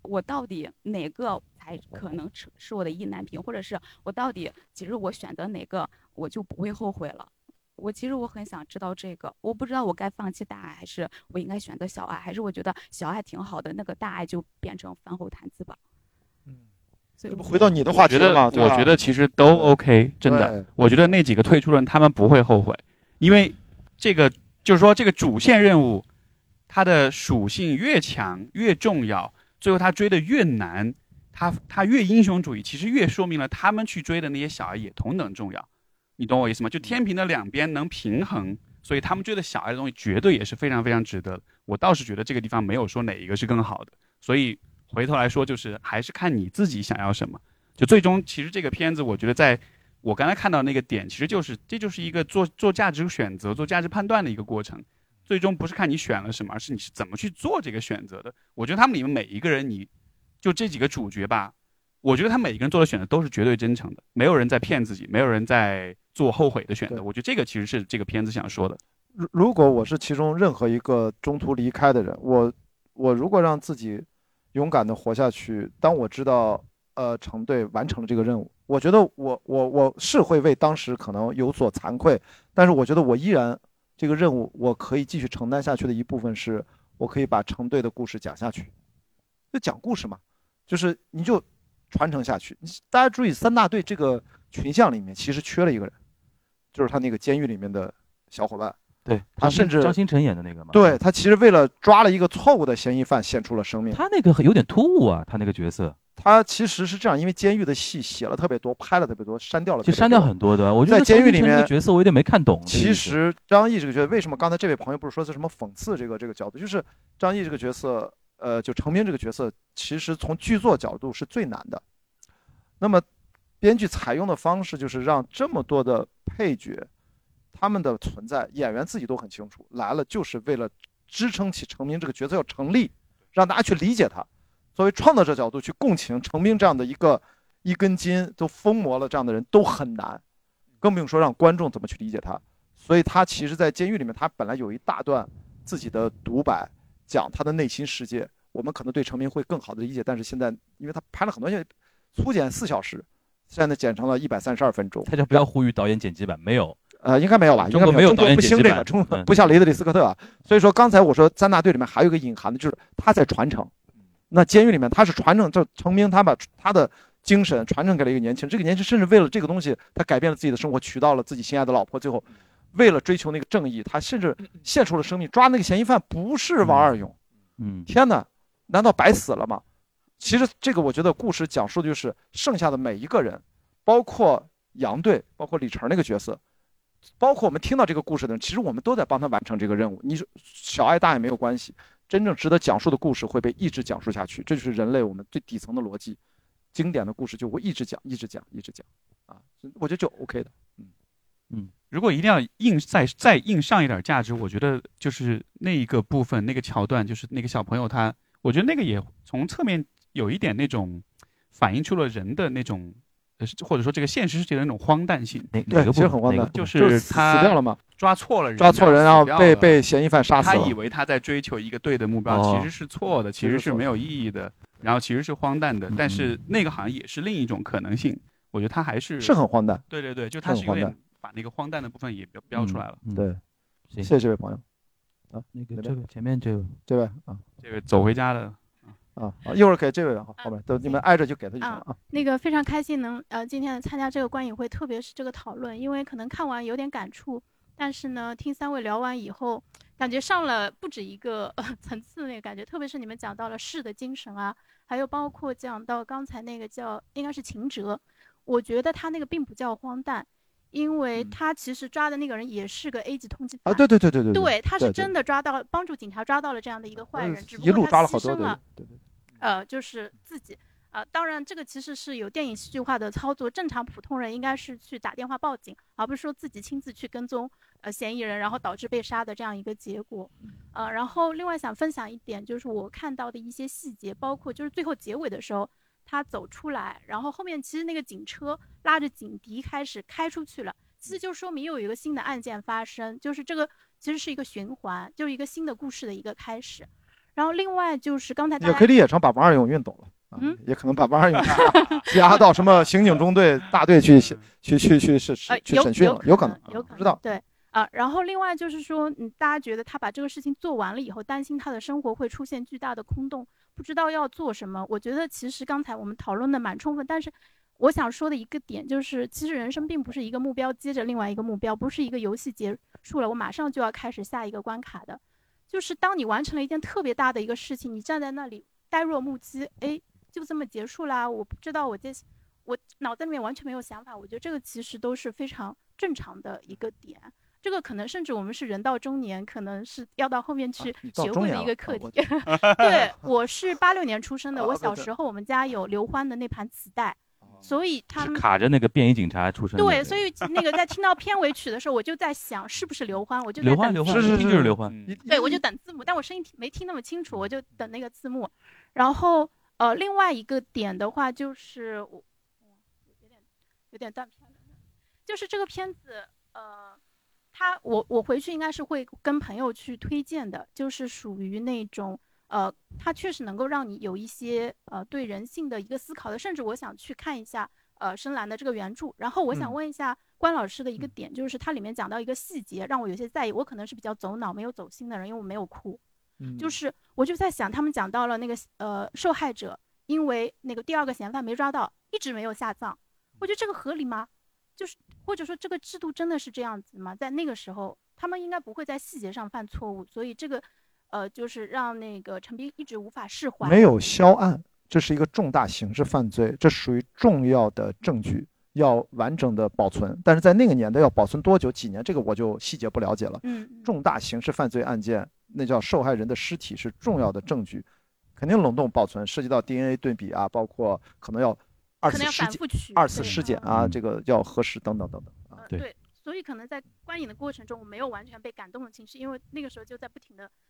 我到底哪个才可能是是我的意难平，或者是我到底其实我选择哪个我就不会后悔了。我其实我很想知道这个，我不知道我该放弃大爱，还是我应该选择小爱，还是我觉得小爱挺好的，那个大爱就变成饭后谈资吧。嗯，所以这不回到你的话觉得题了吗？，对吧我觉得其实都 OK，真的。我觉得那几个退出人他们不会后悔，因为这个就是说这个主线任务，它的属性越强越重要，最后他追的越难，他他越英雄主义，其实越说明了他们去追的那些小孩也同等重要。你懂我意思吗？就天平的两边能平衡，所以他们追的小孩的东西绝对也是非常非常值得的。我倒是觉得这个地方没有说哪一个是更好的，所以回头来说，就是还是看你自己想要什么。就最终，其实这个片子，我觉得在我刚才看到那个点，其实就是这就是一个做做价值选择、做价值判断的一个过程。最终不是看你选了什么，而是你是怎么去做这个选择的。我觉得他们里面每一个人，你就这几个主角吧，我觉得他每一个人做的选择都是绝对真诚的，没有人在骗自己，没有人在做后悔的选择。我觉得这个其实是这个片子想说的。如如果我是其中任何一个中途离开的人，我我如果让自己勇敢的活下去，当我知道呃成队完成了这个任务，我觉得我我我是会为当时可能有所惭愧，但是我觉得我依然这个任务我可以继续承担下去的一部分是，我可以把成对的故事讲下去。就讲故事嘛，就是你就传承下去。大家注意，三大队这个群像里面其实缺了一个人，就是他那个监狱里面的小伙伴。对他甚至张新成演的那个嘛，对他其实为了抓了一个错误的嫌疑犯，献出了生命。他那个有点突兀啊，他那个角色，他其实是这样，因为监狱的戏写了特别多，拍了特别多，删掉了。其实删掉很多的。我觉得在监狱里面角色我有点没看懂。其实张译这个角色，为什么刚才这位朋友不是说是什么讽刺这个这个角度？就是张译这个角色，呃，就成名这个角色，其实从剧作角度是最难的。那么，编剧采用的方式就是让这么多的配角，他们的存在，演员自己都很清楚，来了就是为了支撑起成名这个角色要成立，让大家去理解他。作为创作者角度去共情程兵这样的一个一根筋都疯魔了这样的人都很难，更不用说让观众怎么去理解他。所以他其实，在监狱里面，他本来有一大段自己的独白，讲他的内心世界。我们可能对程兵会更好的理解，但是现在，因为他拍了很多些，粗剪四小时，现在剪成了一百三十二分钟。他就不要呼吁导演剪辑版，没有。呃，应该没有吧？应中该没有不兴这个，中不像雷德利·斯科特啊。所以说，刚才我说三大队里面还有一个隐含的，就是他在传承。那监狱里面他是传承，这成名他把他的精神传承给了一个年轻人，这个年轻人甚至为了这个东西，他改变了自己的生活，娶到了自己心爱的老婆，最后为了追求那个正义，他甚至献出了生命。抓那个嫌疑犯不是王二勇，嗯，天哪，难道白死了吗？其实这个我觉得故事讲述的就是剩下的每一个人，包括杨队，包括李晨那个角色，包括我们听到这个故事的人，其实我们都在帮他完成这个任务。你说小爱大也没有关系，真正值得讲述的故事会被一直讲述下去，这就是人类我们最底层的逻辑。经典的故事就会一直讲，一直讲，一直讲，啊，我觉得就 OK 的。嗯嗯如果一定要硬再再硬上一点价值，我觉得就是那一个部分那个桥段，就是那个小朋友他，我觉得那个也从侧面有一点那种反映出了人的那种，或者说这个现实世界的那种荒诞性。哪对，其实很荒诞，就就是死他掉了嘛，抓错了人，抓错人，然后被被嫌疑犯杀死了。他以为他在追求一个对的目标，哦其实是错的，其实是没有意义的，然后其实是荒诞的。但是那个好像也是另一种可能性，我觉得他还是是很荒诞。对对对，就他是有点把那个荒诞的部分也标标出来了。嗯对，谢谢这位朋友。啊，那个这个前面这个这位啊这个走回家的啊，好一会儿给这位好后面，等你们挨着就给他就行了啊。那个非常开心能呃今天参加这个观影会，特别是这个讨论，因为可能看完有点感触，但是呢，听三位聊完以后，感觉上了不止一个、呃、层次那个感觉，特别是你们讲到了士的精神啊，还有包括讲到刚才那个叫应该是秦哲，我觉得他那个并不叫荒诞。因为他其实抓的那个人也是个 A 级通缉犯啊对对对对对对对，他是真的抓到帮助警察抓到了这样的一个坏人，只不一路过牺牲了对对。呃，就是自己。啊、当然，这个其实是有电影戏剧化的操作。正常普通人应该是去打电话报警，而不是说自己亲自去跟踪呃嫌疑人，然后导致被杀的这样一个结果。呃，然后另外想分享一点，就是我看到的一些细节，包括就是最后结尾的时候，他走出来，然后后面其实那个警车拉着警笛开始开出去了，其实就说明又有一个新的案件发生，就是这个其实是一个循环，就是一个新的故事的一个开始。然后另外就是刚才大家也可以理解成把王二勇运走了。啊嗯，也可能把王二勇 押到什么刑警中队 大队去去去去去呃有去审讯了，有可能，有可能知道。对啊、然后另外就是说，嗯，大家觉得他把这个事情做完了以后，担心他的生活会出现巨大的空洞，不知道要做什么。我觉得其实刚才我们讨论的蛮充分，但是我想说的一个点就是，其实人生并不是一个目标接着另外一个目标，不是一个游戏结束了，我马上就要开始下一个关卡的。就是当你完成了一件特别大的一个事情，你站在那里呆若木鸡，哎，就这么结束啦。我不知道我这我脑袋里面完全没有想法，我觉得这个其实都是非常正常的一个点。这个可能甚至我们是人到中年，可能是要到后面去学会的一个课题。对，我是八六年出生的，我小时候我们家有刘欢的那盘磁带，所以他们卡着那个便衣警察出身对，所以 那个在听到片尾曲的时候，我就在想是不是刘欢，我就在等刘欢刘欢字幕一听就是刘欢嗯对，我就等字幕，但我声音听没听那么清楚，我就等那个字幕。然后呃，另外一个点的话就是我有点有点断片了，就是这个片子呃，他我我回去应该是会跟朋友去推荐的，就是属于那种。呃，它确实能够让你有一些呃对人性的一个思考的，甚至我想去看一下呃深蓝的这个原著。然后我想嗯问一下关老师的一个点，就是它里面讲到一个细节让我有些在意，我可能是比较走脑没有走心的人，因为我没有哭。嗯就是我就在想，他们讲到了那个呃受害者因为那个第二个嫌犯没抓到，一直没有下葬，我觉得这个合理吗？就是或者说这个制度真的是这样子吗？在那个时候，他们应该不会在细节上犯错误，所以这个呃就是让那个陈斌一直无法释怀。没有销案，这是一个重大刑事犯罪，这属于重要的证据，要完整的保存。但是在那个年代要保存多久几年，这个我就细节不了解了。嗯，重大刑事犯罪案件，那叫受害人的尸体是重要的证据，肯定冷冻保存，涉及到 DNA 对比啊，包括可能要二次尸检二次尸检啊，这个要核实等等等等啊。呃对，所以可能在观影的过程中，我没有完全被感动的情绪，因为那个时候就在不停的去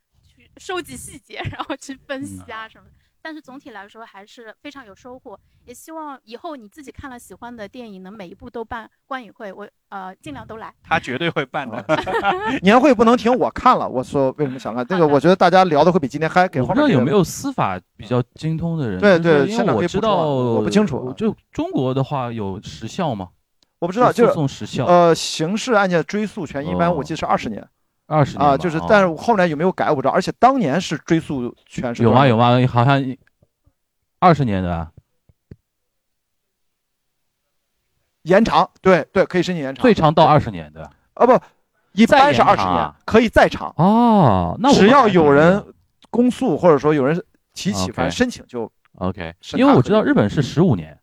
收集细节，然后去分析啊什么的。但是总体来说还是非常有收获，也希望以后你自己看了喜欢的电影，能每一部都办观影会，我呃尽量都来。他绝对会办的。年会不能停，我看了，我说为什么想看这个？我觉得大家聊的会比今天嗨，给我后面不知道有没有司法比较精通的人。对对因为我知道，我不清楚啊就中国的话有时效吗？我不知道，诉就是讼时效。呃，刑事案件追诉权一般我记得是二十年。20年啊，就是哦，但是后来有没有改我不知道，而且当年是追溯全是有吗？有吗？好像二十年的啊，延长，对对，可以申请延长，最长到二十年的。啊不，一般是二十年可以再长。哦，那我只要有人公诉或者说有人提起，反正申请就 OK，因为我知道日本是十五年，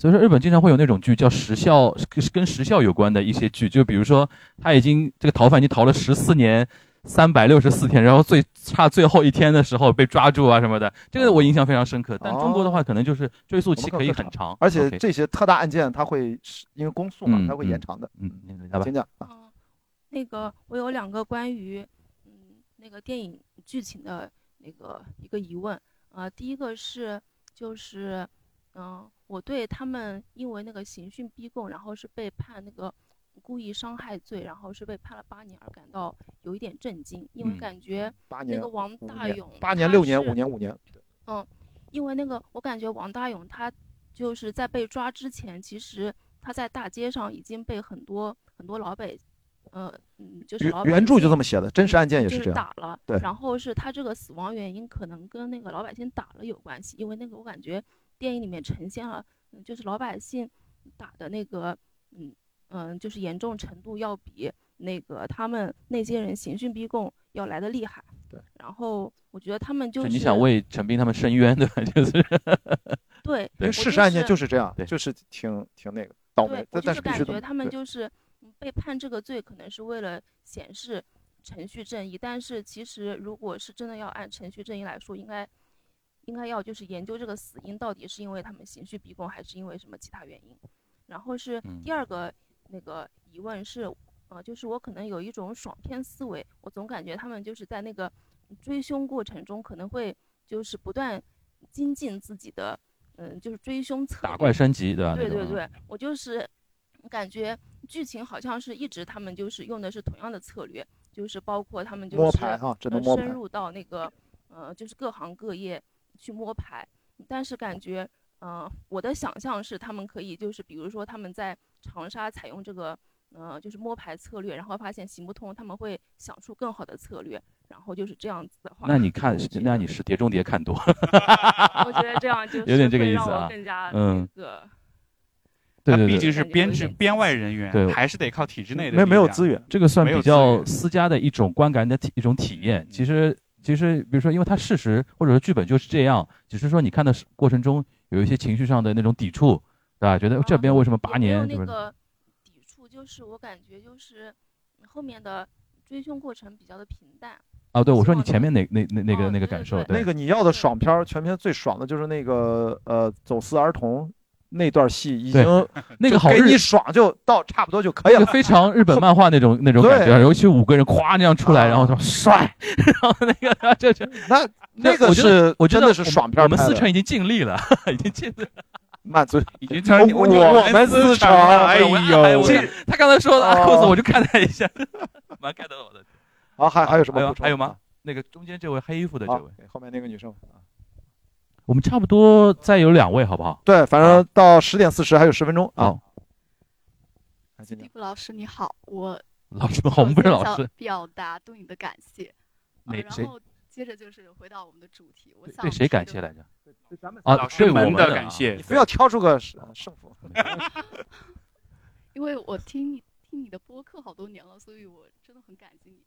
所以说日本经常会有那种剧叫时效，跟跟时效有关的一些剧，就比如说他已经这个逃犯已经逃了十四年。三百六十四天，然后最差最后一天的时候被抓住啊什么的，这个我印象非常深刻。但中国的话，可能就是追诉期可以很长，而且这些特大案件它会是因为公诉嘛，嗯它会延长的。嗯，来吧请讲啊。那个我有两个关于嗯那个电影剧情的那个一个疑问，呃，第一个是就是嗯、我对他们因为那个刑讯逼供，然后是被判那个故意伤害罪，然后是被判了八年而感到有一点震惊，因为嗯感觉那个王大勇八年六年五年五年，嗯，因为那个我感觉王大勇他就是在被抓之前，其实他在大街上已经被很多很多老百，呃嗯，就是原著就姓这么写的真实案件也就是这样打了，对。然后是他这个死亡原因可能跟那个老百姓打了有关系，因为那个我感觉电影里面呈现了，嗯就是老百姓打的那个，嗯嗯，就是严重程度要比那个他们那些人刑讯逼供要来的厉害。对，然后我觉得他们就是你想为陈斌他们伸冤对吧？就是对因为我就事实案件就是这样，对就是挺挺那个倒霉对，，我但但就是感觉他们就是嗯被判这个罪，可能是为了显示程序正义，但是其实如果是真的要按程序正义来说，应该应该要就是研究这个死因到底是因为他们刑讯逼供，还是因为什么其他原因。然后是嗯第二个那个疑问是，呃，就是我可能有一种爽片思维，我总感觉他们就是在那个追凶过程中可能会就是不断精进自己的，嗯，就是追凶策略。打怪升级对吧对对对，我就是感觉剧情好像是一直他们就是用的是同样的策略，就是包括他们就是深入到那个呃就是各行各业去摸排，但是感觉嗯、呃我的想象是他们可以就是比如说他们在长沙采用这个。呃，就是摸排策略，然后发现行不通，他们会想出更好的策略，然后就是这样子的话，那你看，那你是《碟中谍》看多。了，我觉得这样 就是有点这个会让我意思啊更加，嗯那个。对对对，他毕竟是编制编外人。员，对还是得靠体制内的没没有资源。这个算比较源私家的一种观感的体一种体验。其实其实，比如说，因为它事实或者说剧本就是这样，只是说你看的过程中有一些情绪上的那种抵触，对吧？觉得这边为什么八年，是不是？那个抵触，就是我感觉就是后面的追凶过程比较的平淡。啊，对，我说你前面那那那那个那个感受，对那个你要的爽片儿，全片最爽的就是那个呃走私儿童那段戏，已经那个给你爽就到差不多就可以了那个。非常日本漫画那种 那种感觉，尤其五个人咵那样出来，然后说帅，然后那个就是 那那个我觉得是我觉得真的是爽片我们四川已经尽力了，已经尽力了。满足。已经成我我们四川，哎呦，这他刚才说的哦。cos，我就看了一下，蛮 get 到我的。好，还还有什么还有吗？那个中间这位黑衣服的这位，后面那个女生。我们差不多再有两位，好不好？对，反正到十点四十还有十分钟啊。蒂夫老师你好，我老师好，我们不是老师。表达对你的感谢。呃哪谁然后接着就是回到我们的主题，我想对谁感谢来着？咱们啊，老师们对我们啊的感谢你非要挑出个胜胜负。因为我听你听你的播客好多年了，所以我真的很感激你。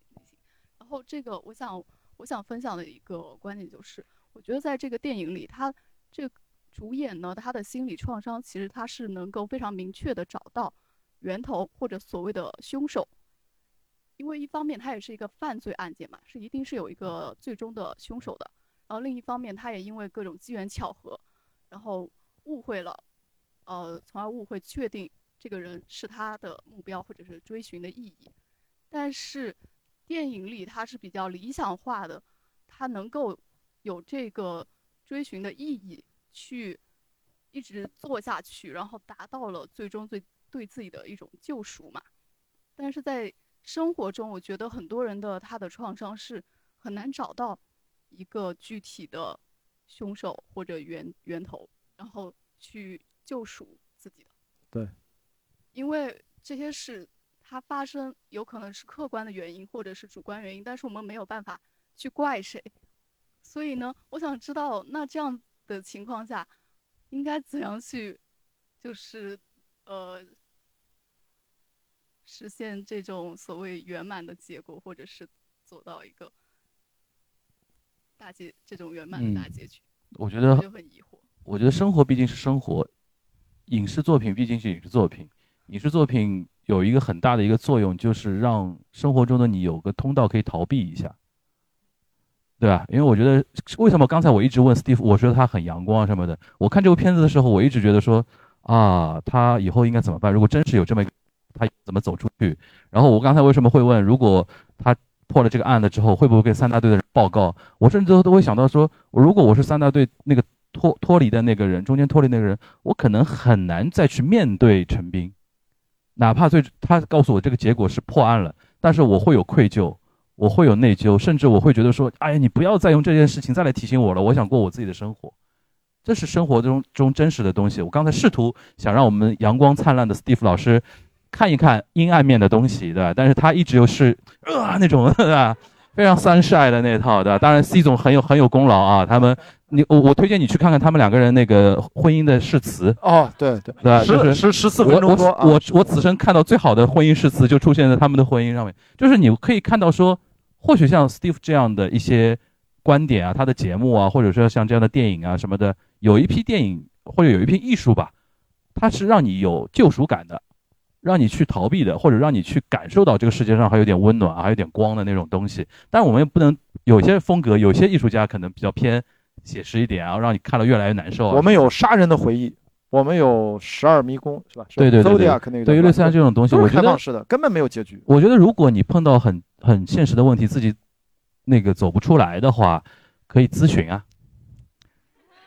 然后这个，我想我想分享的一个观点就是，我觉得在这个电影里，他这个主演呢，他的心理创伤其实他是能够非常明确的找到源头或者所谓的凶手，因为一方面他也是一个犯罪案件嘛，是一定是有一个最终的凶手的。然后另一方面，他也因为各种机缘巧合，然后误会了，呃，从而误会确定这个人是他的目标或者是追寻的意义。但是电影里他是比较理想化的，他能够有这个追寻的意义，去一直做下去，然后达到了最终最对自己的一种救赎嘛。但是在生活中，我觉得很多人的他的创伤是很难找到一个具体的凶手或者源源头，然后去救赎自己的。对，因为这些事它发生有可能是客观的原因或者是主观原因，但是我们没有办法去怪谁。所以呢，我想知道，那这样的情况下，应该怎样去，就是呃，实现这种所谓圆满的结果，或者是走到一个大结这种圆满的大结局。我觉得就很疑惑。我觉得生活毕竟是生活，影视作品毕竟是影视作品，影视作品有一个很大的一个作用，就是让生活中的你有个通道可以逃避一下，对吧？因为我觉得为什么刚才我一直问 Steve，我说他很阳光什么的。我看这部片子的时候，我一直觉得说啊，他以后应该怎么办？如果真是有这么一个，他怎么走出去？然后我刚才为什么会问，如果他破了这个案了之后，会不会跟三大队的人报告？我甚至都会想到说，如果我是三大队那个脱脱离的那个人，中间脱离那个人，我可能很难再去面对陈斌，哪怕最他告诉我这个结果是破案了，但是我会有愧疚，我会有内疚，甚至我会觉得说，哎，你不要再用这件事情再来提醒我了，我想过我自己的生活。这是生活中中真实的东西。我刚才试图想让我们阳光灿烂的 Steve 老师看一看阴暗面的东西，对吧？但是他一直又是啊那种，对吧？非常 sunshine 的那套，对吧？当然 C 总很有很有功劳啊。他们，你我我推荐你去看看他们两个人那个婚姻的誓词。哦，对对，对吧？十就是十十四分钟我我我我此生看到最好的婚姻誓词就出现在他们的婚姻上面，就是你可以看到说，或许像 Steve 这样的一些观点啊，他的节目啊，或者说像这样的电影啊什么的，有一批电影或者有一批艺术吧，它是让你有救赎感的，让你去逃避的，或者让你去感受到这个世界上还有点温暖，还有点光的那种东西。但我们也不能有些风格，有些艺术家可能比较偏写实一点，然后让你看了越来越难受啊。我们有杀人的回忆，我们有十二迷宫，是吧？对对对对 Zodiac 那个对于类似像这种东西我觉得是的，根本没有结局。我觉得如果你碰到很很现实的问题，自己那个走不出来的话，可以咨询啊。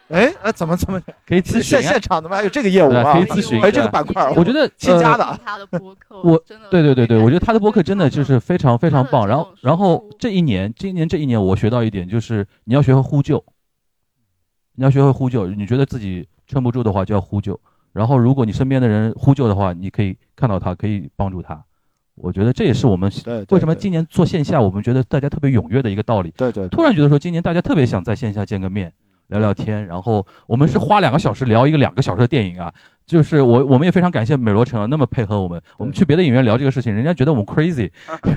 哎呃，怎么怎么可以咨询啊现现场怎么还有这个业务啊？对可以咨询。还有这个板块，我觉得新加的。他的播客，我对对对对，我觉得他的播客真的就是非常非常棒。然后然后这一年，今年这一年我学到一点，就是你要学会呼救，你要学会呼救。你觉得自己撑不住的话，就要呼救。然后如果你身边的人呼救的话，你可以看到他，可以帮助他。我觉得这也是我们为什么今年做线下，我们觉得大家特别踊跃的一个道理。对对，突然觉得说今年大家特别想在线下见个面，聊聊天。然后我们是花两个小时聊一个两个小时的电影啊，就是我我们也非常感谢美罗城啊那么配合我们。我们去别的影院聊这个事情，人家觉得我们 crazy，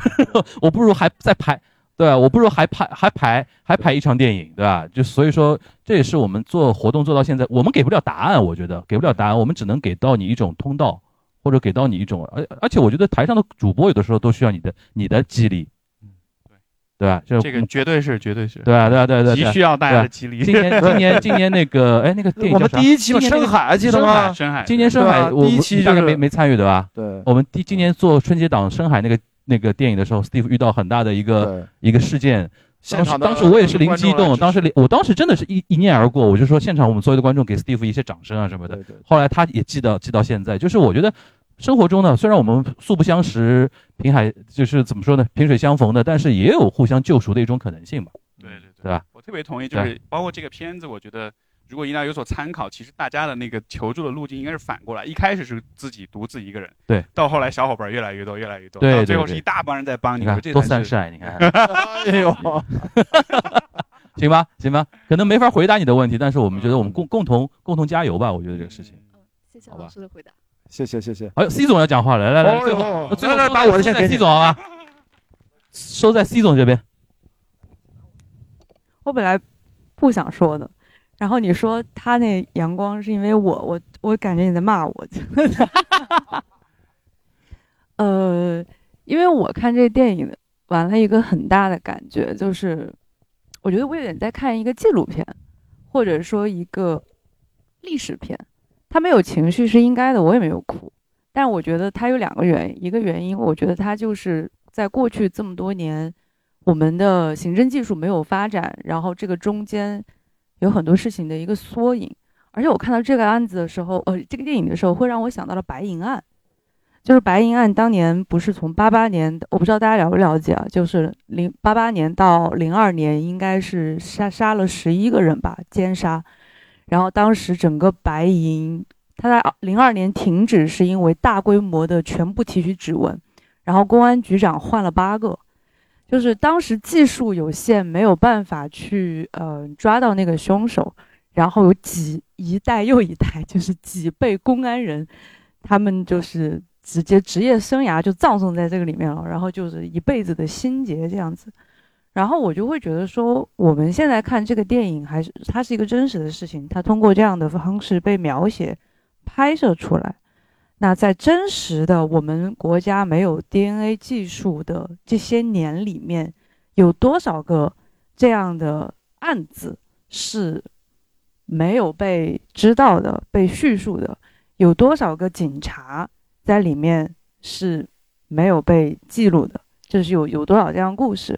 我不如还在排，对吧？我不如还拍还排还排一场电影，对吧？就所以说这也是我们做活动做到现在，我们给不了答案，我觉得给不了答案，我们只能给到你一种通道。或者给到你一种，而而且我觉得台上的主播有的时候都需要你的你的激励，对吧？就这个绝对是绝对是，对啊对啊对啊对啊，急需要大家的激励。今年今年 今年那个哎那个电影我们第一期嘛深海记得吗深海今年深海我第一期就是你大概没没参与对吧？对，我们第今年做春节档深海那个那个电影的时候，Steve 遇到很大的一个一个事件。当时现场当时我也是灵机一动，当时灵我当时真的是一一念而过，我就说现场我们所有的观众给 Steve 一些掌声啊什么的。后来他也记到记到现在，就是我觉得生活中呢，虽然我们素不相识，平海就是怎么说呢，萍水相逢的，但是也有互相救赎的一种可能性吧。对对对吧？我特别同意，就是包括这个片子，我觉得如果一定要有所参考，其实大家的那个求助的路径应该是反过来，一开始是自己独自一个人，对，到后来小伙伴越来越多，越来越多，对到最后是一大帮人在帮你看我这才是多三晒，你看，哎呦，行吧，行吧，可能没法回答你的问题，但是我们觉得我们共共同共同加油吧，我觉得这个事情。嗯谢谢老师的回答。谢谢谢谢。哎呦，C 总要讲话了，来来来，哦最后哟最后来来把我的先给 C 总好吧，收在 C 总这边。我本来不想说的，然后你说他那阳光是因为我，我我感觉你在骂我。呃，因为我看这电影完了一个很大的感觉就是，我觉得我有点在看一个纪录片，或者说一个历史片。他没有情绪是应该的，我也没有哭。但我觉得他有两个原因，一个原因我觉得他就是在过去这么多年，我们的刑侦技术没有发展，然后这个中间有很多事情的一个缩影。而且我看到这个案子的时候，呃，这个电影的时候，会让我想到了白银案。就是白银案当年不是从八八年，我不知道大家了不了解啊，就是零八八年到零二年，应该是杀杀了十一个人吧，奸杀。然后当时整个白银，他在零二年停止，是因为大规模的全部提取指纹，然后公安局长换了八个，就是当时技术有限，没有办法去呃抓到那个凶手，然后有几一代又一代，就是几辈公安人，他们就是直接职业生涯就葬送在这个里面了，然后就是一辈子的心结这样子。然后我就会觉得说，我们现在看这个电影，还是它是一个真实的事情，它通过这样的方式被描写、拍摄出来。那在真实的我们国家没有 DNA 技术的这些年里面，有多少个这样的案子是没有被知道的、被叙述的？有多少个警察在里面是没有被记录的？就是有有多少这样故事？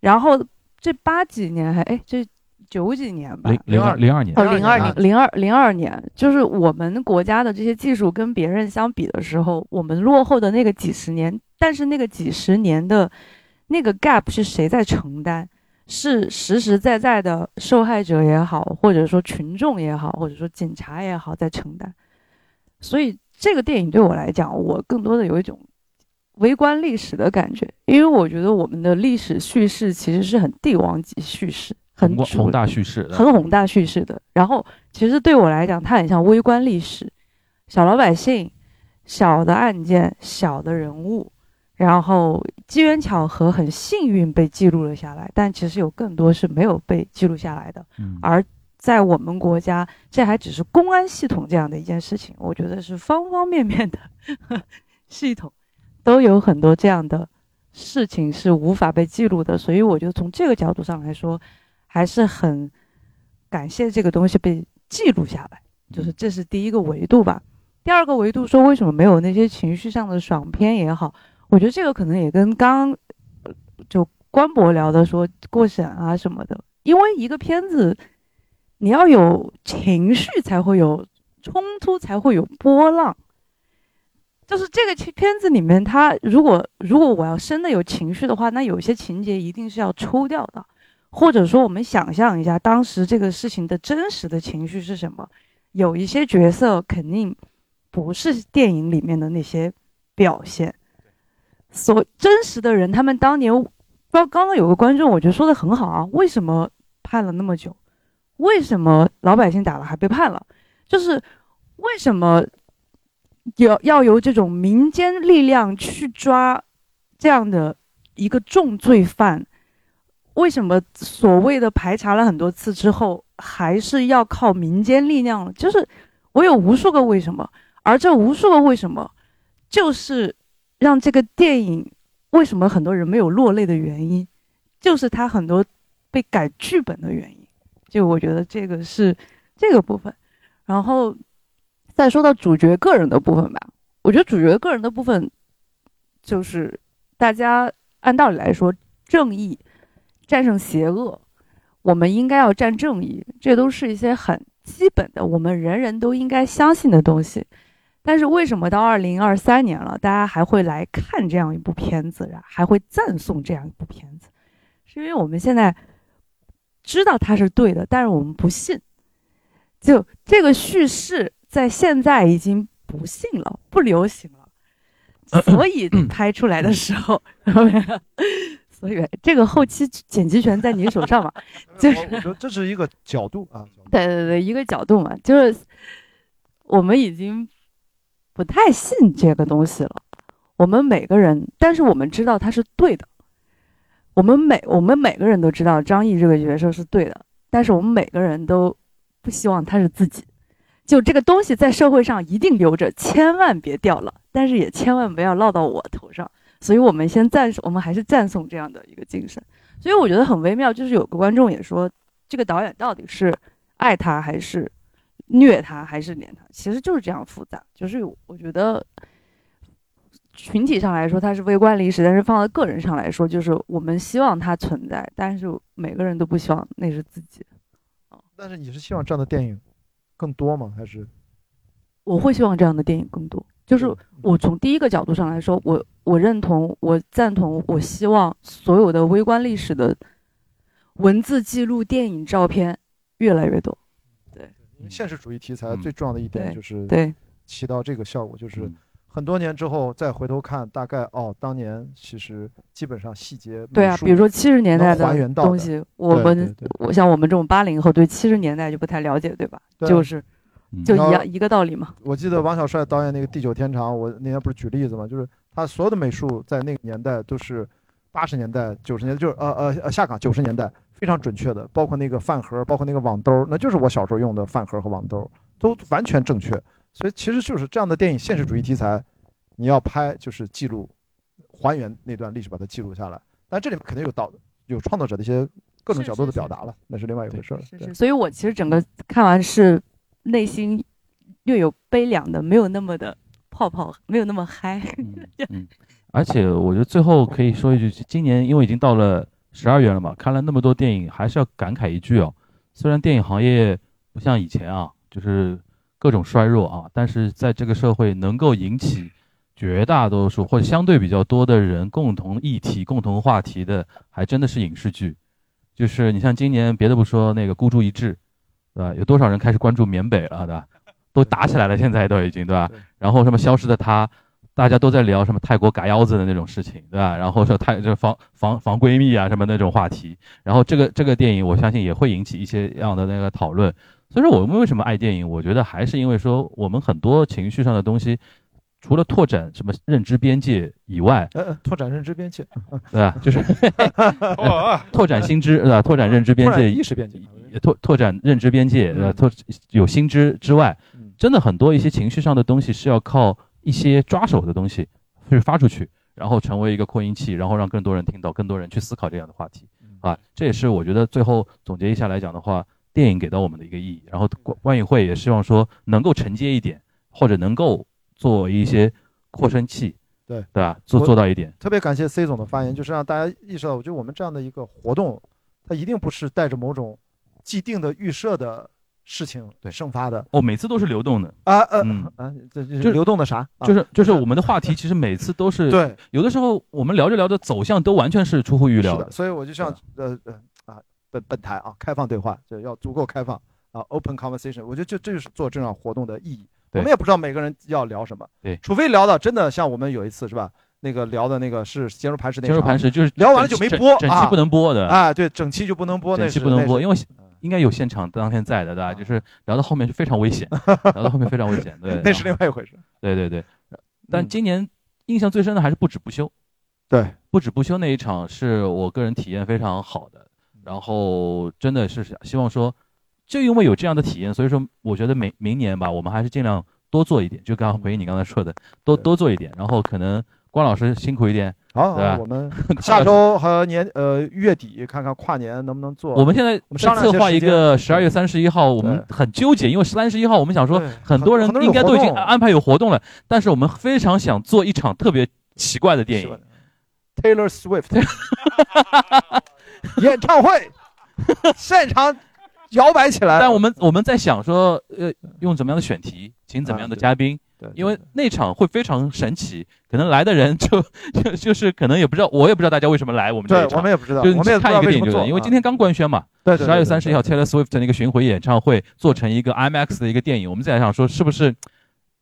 然后这八几年还哎，这九几年吧，零零二零二年哦，零二年，零二零二年，就是我们国家的这些技术跟别人相比的时候，我们落后的那个几十年，但是那个几十年的那个 gap 是谁在承担？是实实在在的受害者也好，或者说群众也好，或者说警察也好在承担。所以这个电影对我来讲，我更多的有一种微观历史的感觉，因为我觉得我们的历史叙事其实是很帝王级叙事，很宏大叙事的很宏大叙事的。然后其实对我来讲，它很像微观历史，小老百姓、小的案件、小的人物，然后机缘巧合，很幸运被记录了下来，但其实有更多是没有被记录下来的。嗯而在我们国家，这还只是公安系统这样的一件事情，我觉得是方方面面的 系统都有很多这样的事情是无法被记录的，所以我觉得从这个角度上来说，还是很感谢这个东西被记录下来，就是这是第一个维度吧。第二个维度说为什么没有那些情绪上的爽片也好，我觉得这个可能也跟刚就官博聊的说过审啊什么的，因为一个片子你要有情绪才会有冲突，才会有波浪。就是这个片子里面，它如果如果我要真的有情绪的话，那有些情节一定是要抽掉的，或者说我们想象一下当时这个事情的真实的情绪是什么。有一些角色肯定不是电影里面的那些表现，所真实的人，他们当年，刚刚刚有个观众，我觉得说的很好啊，为什么判了那么久？为什么老百姓打了还被判了？就是为什么要要由这种民间力量去抓这样的一个重罪犯？为什么所谓的排查了很多次之后，还是要靠民间力量？就是我有无数个为什么，而这无数个为什么，就是让这个电影为什么很多人没有落泪的原因，就是它很多被改剧本的原因。就我觉得这个是这个部分，然后再说到主角个人的部分吧，我觉得主角个人的部分就是大家按道理来说，正义战胜邪恶，我们应该要战正义，这都是一些很基本的，我们人人都应该相信的东西。但是为什么到二零二三年了，大家还会来看这样一部片子，然后还会赞颂这样一部片子？是因为我们现在知道它是对的，但是我们不信。就这个叙事在现在已经不信了，不流行了，所以 拍出来的时候，所以这个后期剪辑权在你手上嘛，就是这是一个角度啊，对对对，一个角度嘛，就是我们已经不太信这个东西了。我们每个人，但是我们知道他是对的。我们每我们每个人都知道张译这个角色是对的，但是我们每个人都不希望他是自己。就这个东西在社会上一定留着，千万别掉了，但是也千万不要落到我头上。所以我们先赞，我们还是赞颂这样的一个精神。所以我觉得很微妙，就是有个观众也说，这个导演到底是爱他还是虐他还是怜他？其实就是这样复杂。就是我觉得群体上来说它是微观历史，但是放到个人上来说，就是我们希望它存在，但是每个人都不希望那是自己。但是你是希望这样的电影更多吗？还是我会希望这样的电影更多。就是我从第一个角度上来说，我我认同，我赞同，我希望所有的微观历史的文字记录、电影、照片越来越多。对，因为现实主义题材最重要的一点就是对起到这个效果，就是很多年之后再回头看，大概哦，当年其实基本上细节对啊，比如说七十年代的的东西，我们我像我们这种八零后对七十年代就不太了解，对吧？对就是就一样一个道理嘛。我记得王小帅导演那个《地久天长》，我那天不是举例子嘛，就是他所有的美术在那个年代都是八十年代、九十年代，就是呃呃呃下岗九十年代非常准确的，包括那个饭盒，包括那个网兜，那就是我小时候用的饭盒和网兜，都完全正确。所以其实就是这样的电影，现实主义题材，你要拍就是记录、还原那段历史，把它记录下来。但这里面肯定有导有创作者的一些各种角度的表达了，那是另外一回事是是所以我其实整个看完是内心略有悲凉的，没有那么的泡泡，没有那么嗨。嗯，而且我觉得最后可以说一句，今年因为已经到了十二月了嘛，看了那么多电影，还是要感慨一句哦，虽然电影行业不像以前啊，就是各种衰弱啊，但是在这个社会能够引起绝大多数或者相对比较多的人共同议题、共同话题的，还真的是影视剧。就是你像今年别的不说，那个孤注一掷，对吧？有多少人开始关注缅北了，对吧？都打起来了，现在都已经，对吧？然后什么消失的她，大家都在聊什么泰国嘎腰子的那种事情，对吧？然后说泰这防防防闺蜜啊什么那种话题，然后这个这个电影我相信也会引起一些样的那个讨论。所以说我们为什么爱电影？我觉得还是因为说我们很多情绪上的东西，除了拓展什么认知边界以外，拓展认知边界，对吧？就是 拓展新知，对吧？拓展认知边界，意识边界，拓拓展认知边界，呃，拓有新知之外，真的很多一些情绪上的东西是要靠一些抓手的东西去发出去，然后成为一个扩音器，然后让更多人听到，更多人去思考这样的话题啊。这也是我觉得最后总结一下来讲的话，电影给到我们的一个意义。然后观观影会也希望说能够承接一点，或者能够做一些扩声器，对对吧？做做到一点。特别感谢 C 总的发言，就是让大家意识到，我觉得我们这样的一个活动，它一定不是带着某种既定的预设的事情对。生发的。哦，每次都是流动的。啊呃嗯。啊，这这就是流动的啥？啊。就是就是我们的话题，其实每次都是对，有的时候我们聊着聊着走向都完全是出乎预料的，所以我就像呃呃啊本本台啊开放对话，就要足够开放啊 open conversation，我觉得这这就是做这场活动的意义。我们也不知道每个人要聊什么，对。除非聊到真的像我们有一次是吧？那个聊的那个是坚如磐石那坚如场磐石就是聊完了就没播，啊整期不能播的。啊，对，整期就不能播，那整期不能播，因为为应该有现场当天在的，对吧？就是聊到后面是非常危险，聊到后面非常危险，对，那是另外一回事。对对对，但今年印象最深的还是不止不休。对，不止不休那一场是我个人体验非常好的，然后真的是希望说，就因为有这样的体验，所以说我觉得明明年吧，我们还是尽量多做一点。就刚刚回应你刚才说的，多多做一点，然后可能关老师辛苦一点，好，对？我们 下周和年呃月底看看跨年能不能做。我们现在我们商在策划一个十二月三十一号，我们很纠结，因为三十一号我们想说很多人应该都已经安排有活动了，但是我们非常想做一场特别奇怪的电影。Taylor Swift 演唱会，现场摇摆起来。但我们我们在想说，呃，用怎么样的选题，请怎么样的嘉宾。对，因为那场会非常神奇，可能来的人就 就就是可能也不知道，我也不知道大家为什么来我们这一场，对我们也不知道就是我们也看一个电影就为什么做啊对因为今天刚官宣嘛，对十二月对三十一号 Taylor Swift 的那个巡回演唱会做成一个 IMAX 的一个电影，我们在想说是不是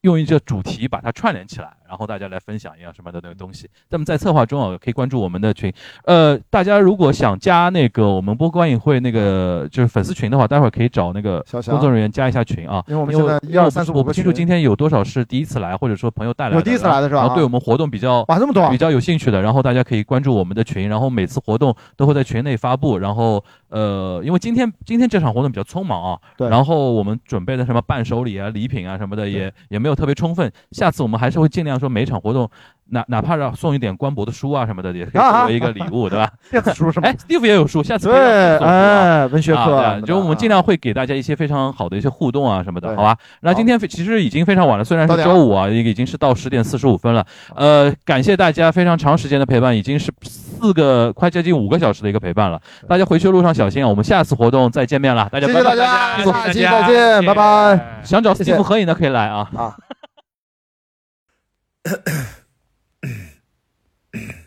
用一个主题把它串联起来，然后大家来分享一样什么的那个东西。那么在策划中啊，可以关注我们的群。呃，大家如果想加那个我们播观影会那个就是粉丝群的话，待会儿可以找那个工作人员加一下群啊。因为我们现在因为我1 2 3 4 5我不清楚今天有多少是第一次来，或者说朋友带来的。有第一次来的是吧然后对我们活动比较哇这么多啊比较有兴趣的，然后大家可以关注我们的群，然后每次活动都会在群内发布。然后呃，因为今天今天这场活动比较匆忙啊，对然后我们准备的什么伴手礼啊、礼品啊什么的也也没有特别充分。下次我们还是会尽量说每场活动，哪哪怕让送一点官博的书啊什么的，也可以作为一个礼物，对吧？电子书是吗？哎，Steve 也有书，下次可以对让送书啊哎文学课就我们尽量会给大家一些非常好的一些互动啊什么的，好吧？那今天其实已经非常晚了，虽然是周五啊，已已经是到十点四十五分了。呃，感谢大家非常长时间的陪伴，已经是四个快接近五个小时的一个陪伴了。大家回去的路上小心啊！我们下次活动再见面了，大家谢拜拜谢大家，下期再见，拜拜。想找 Steve 合影的可以来啊。啊。咳 咳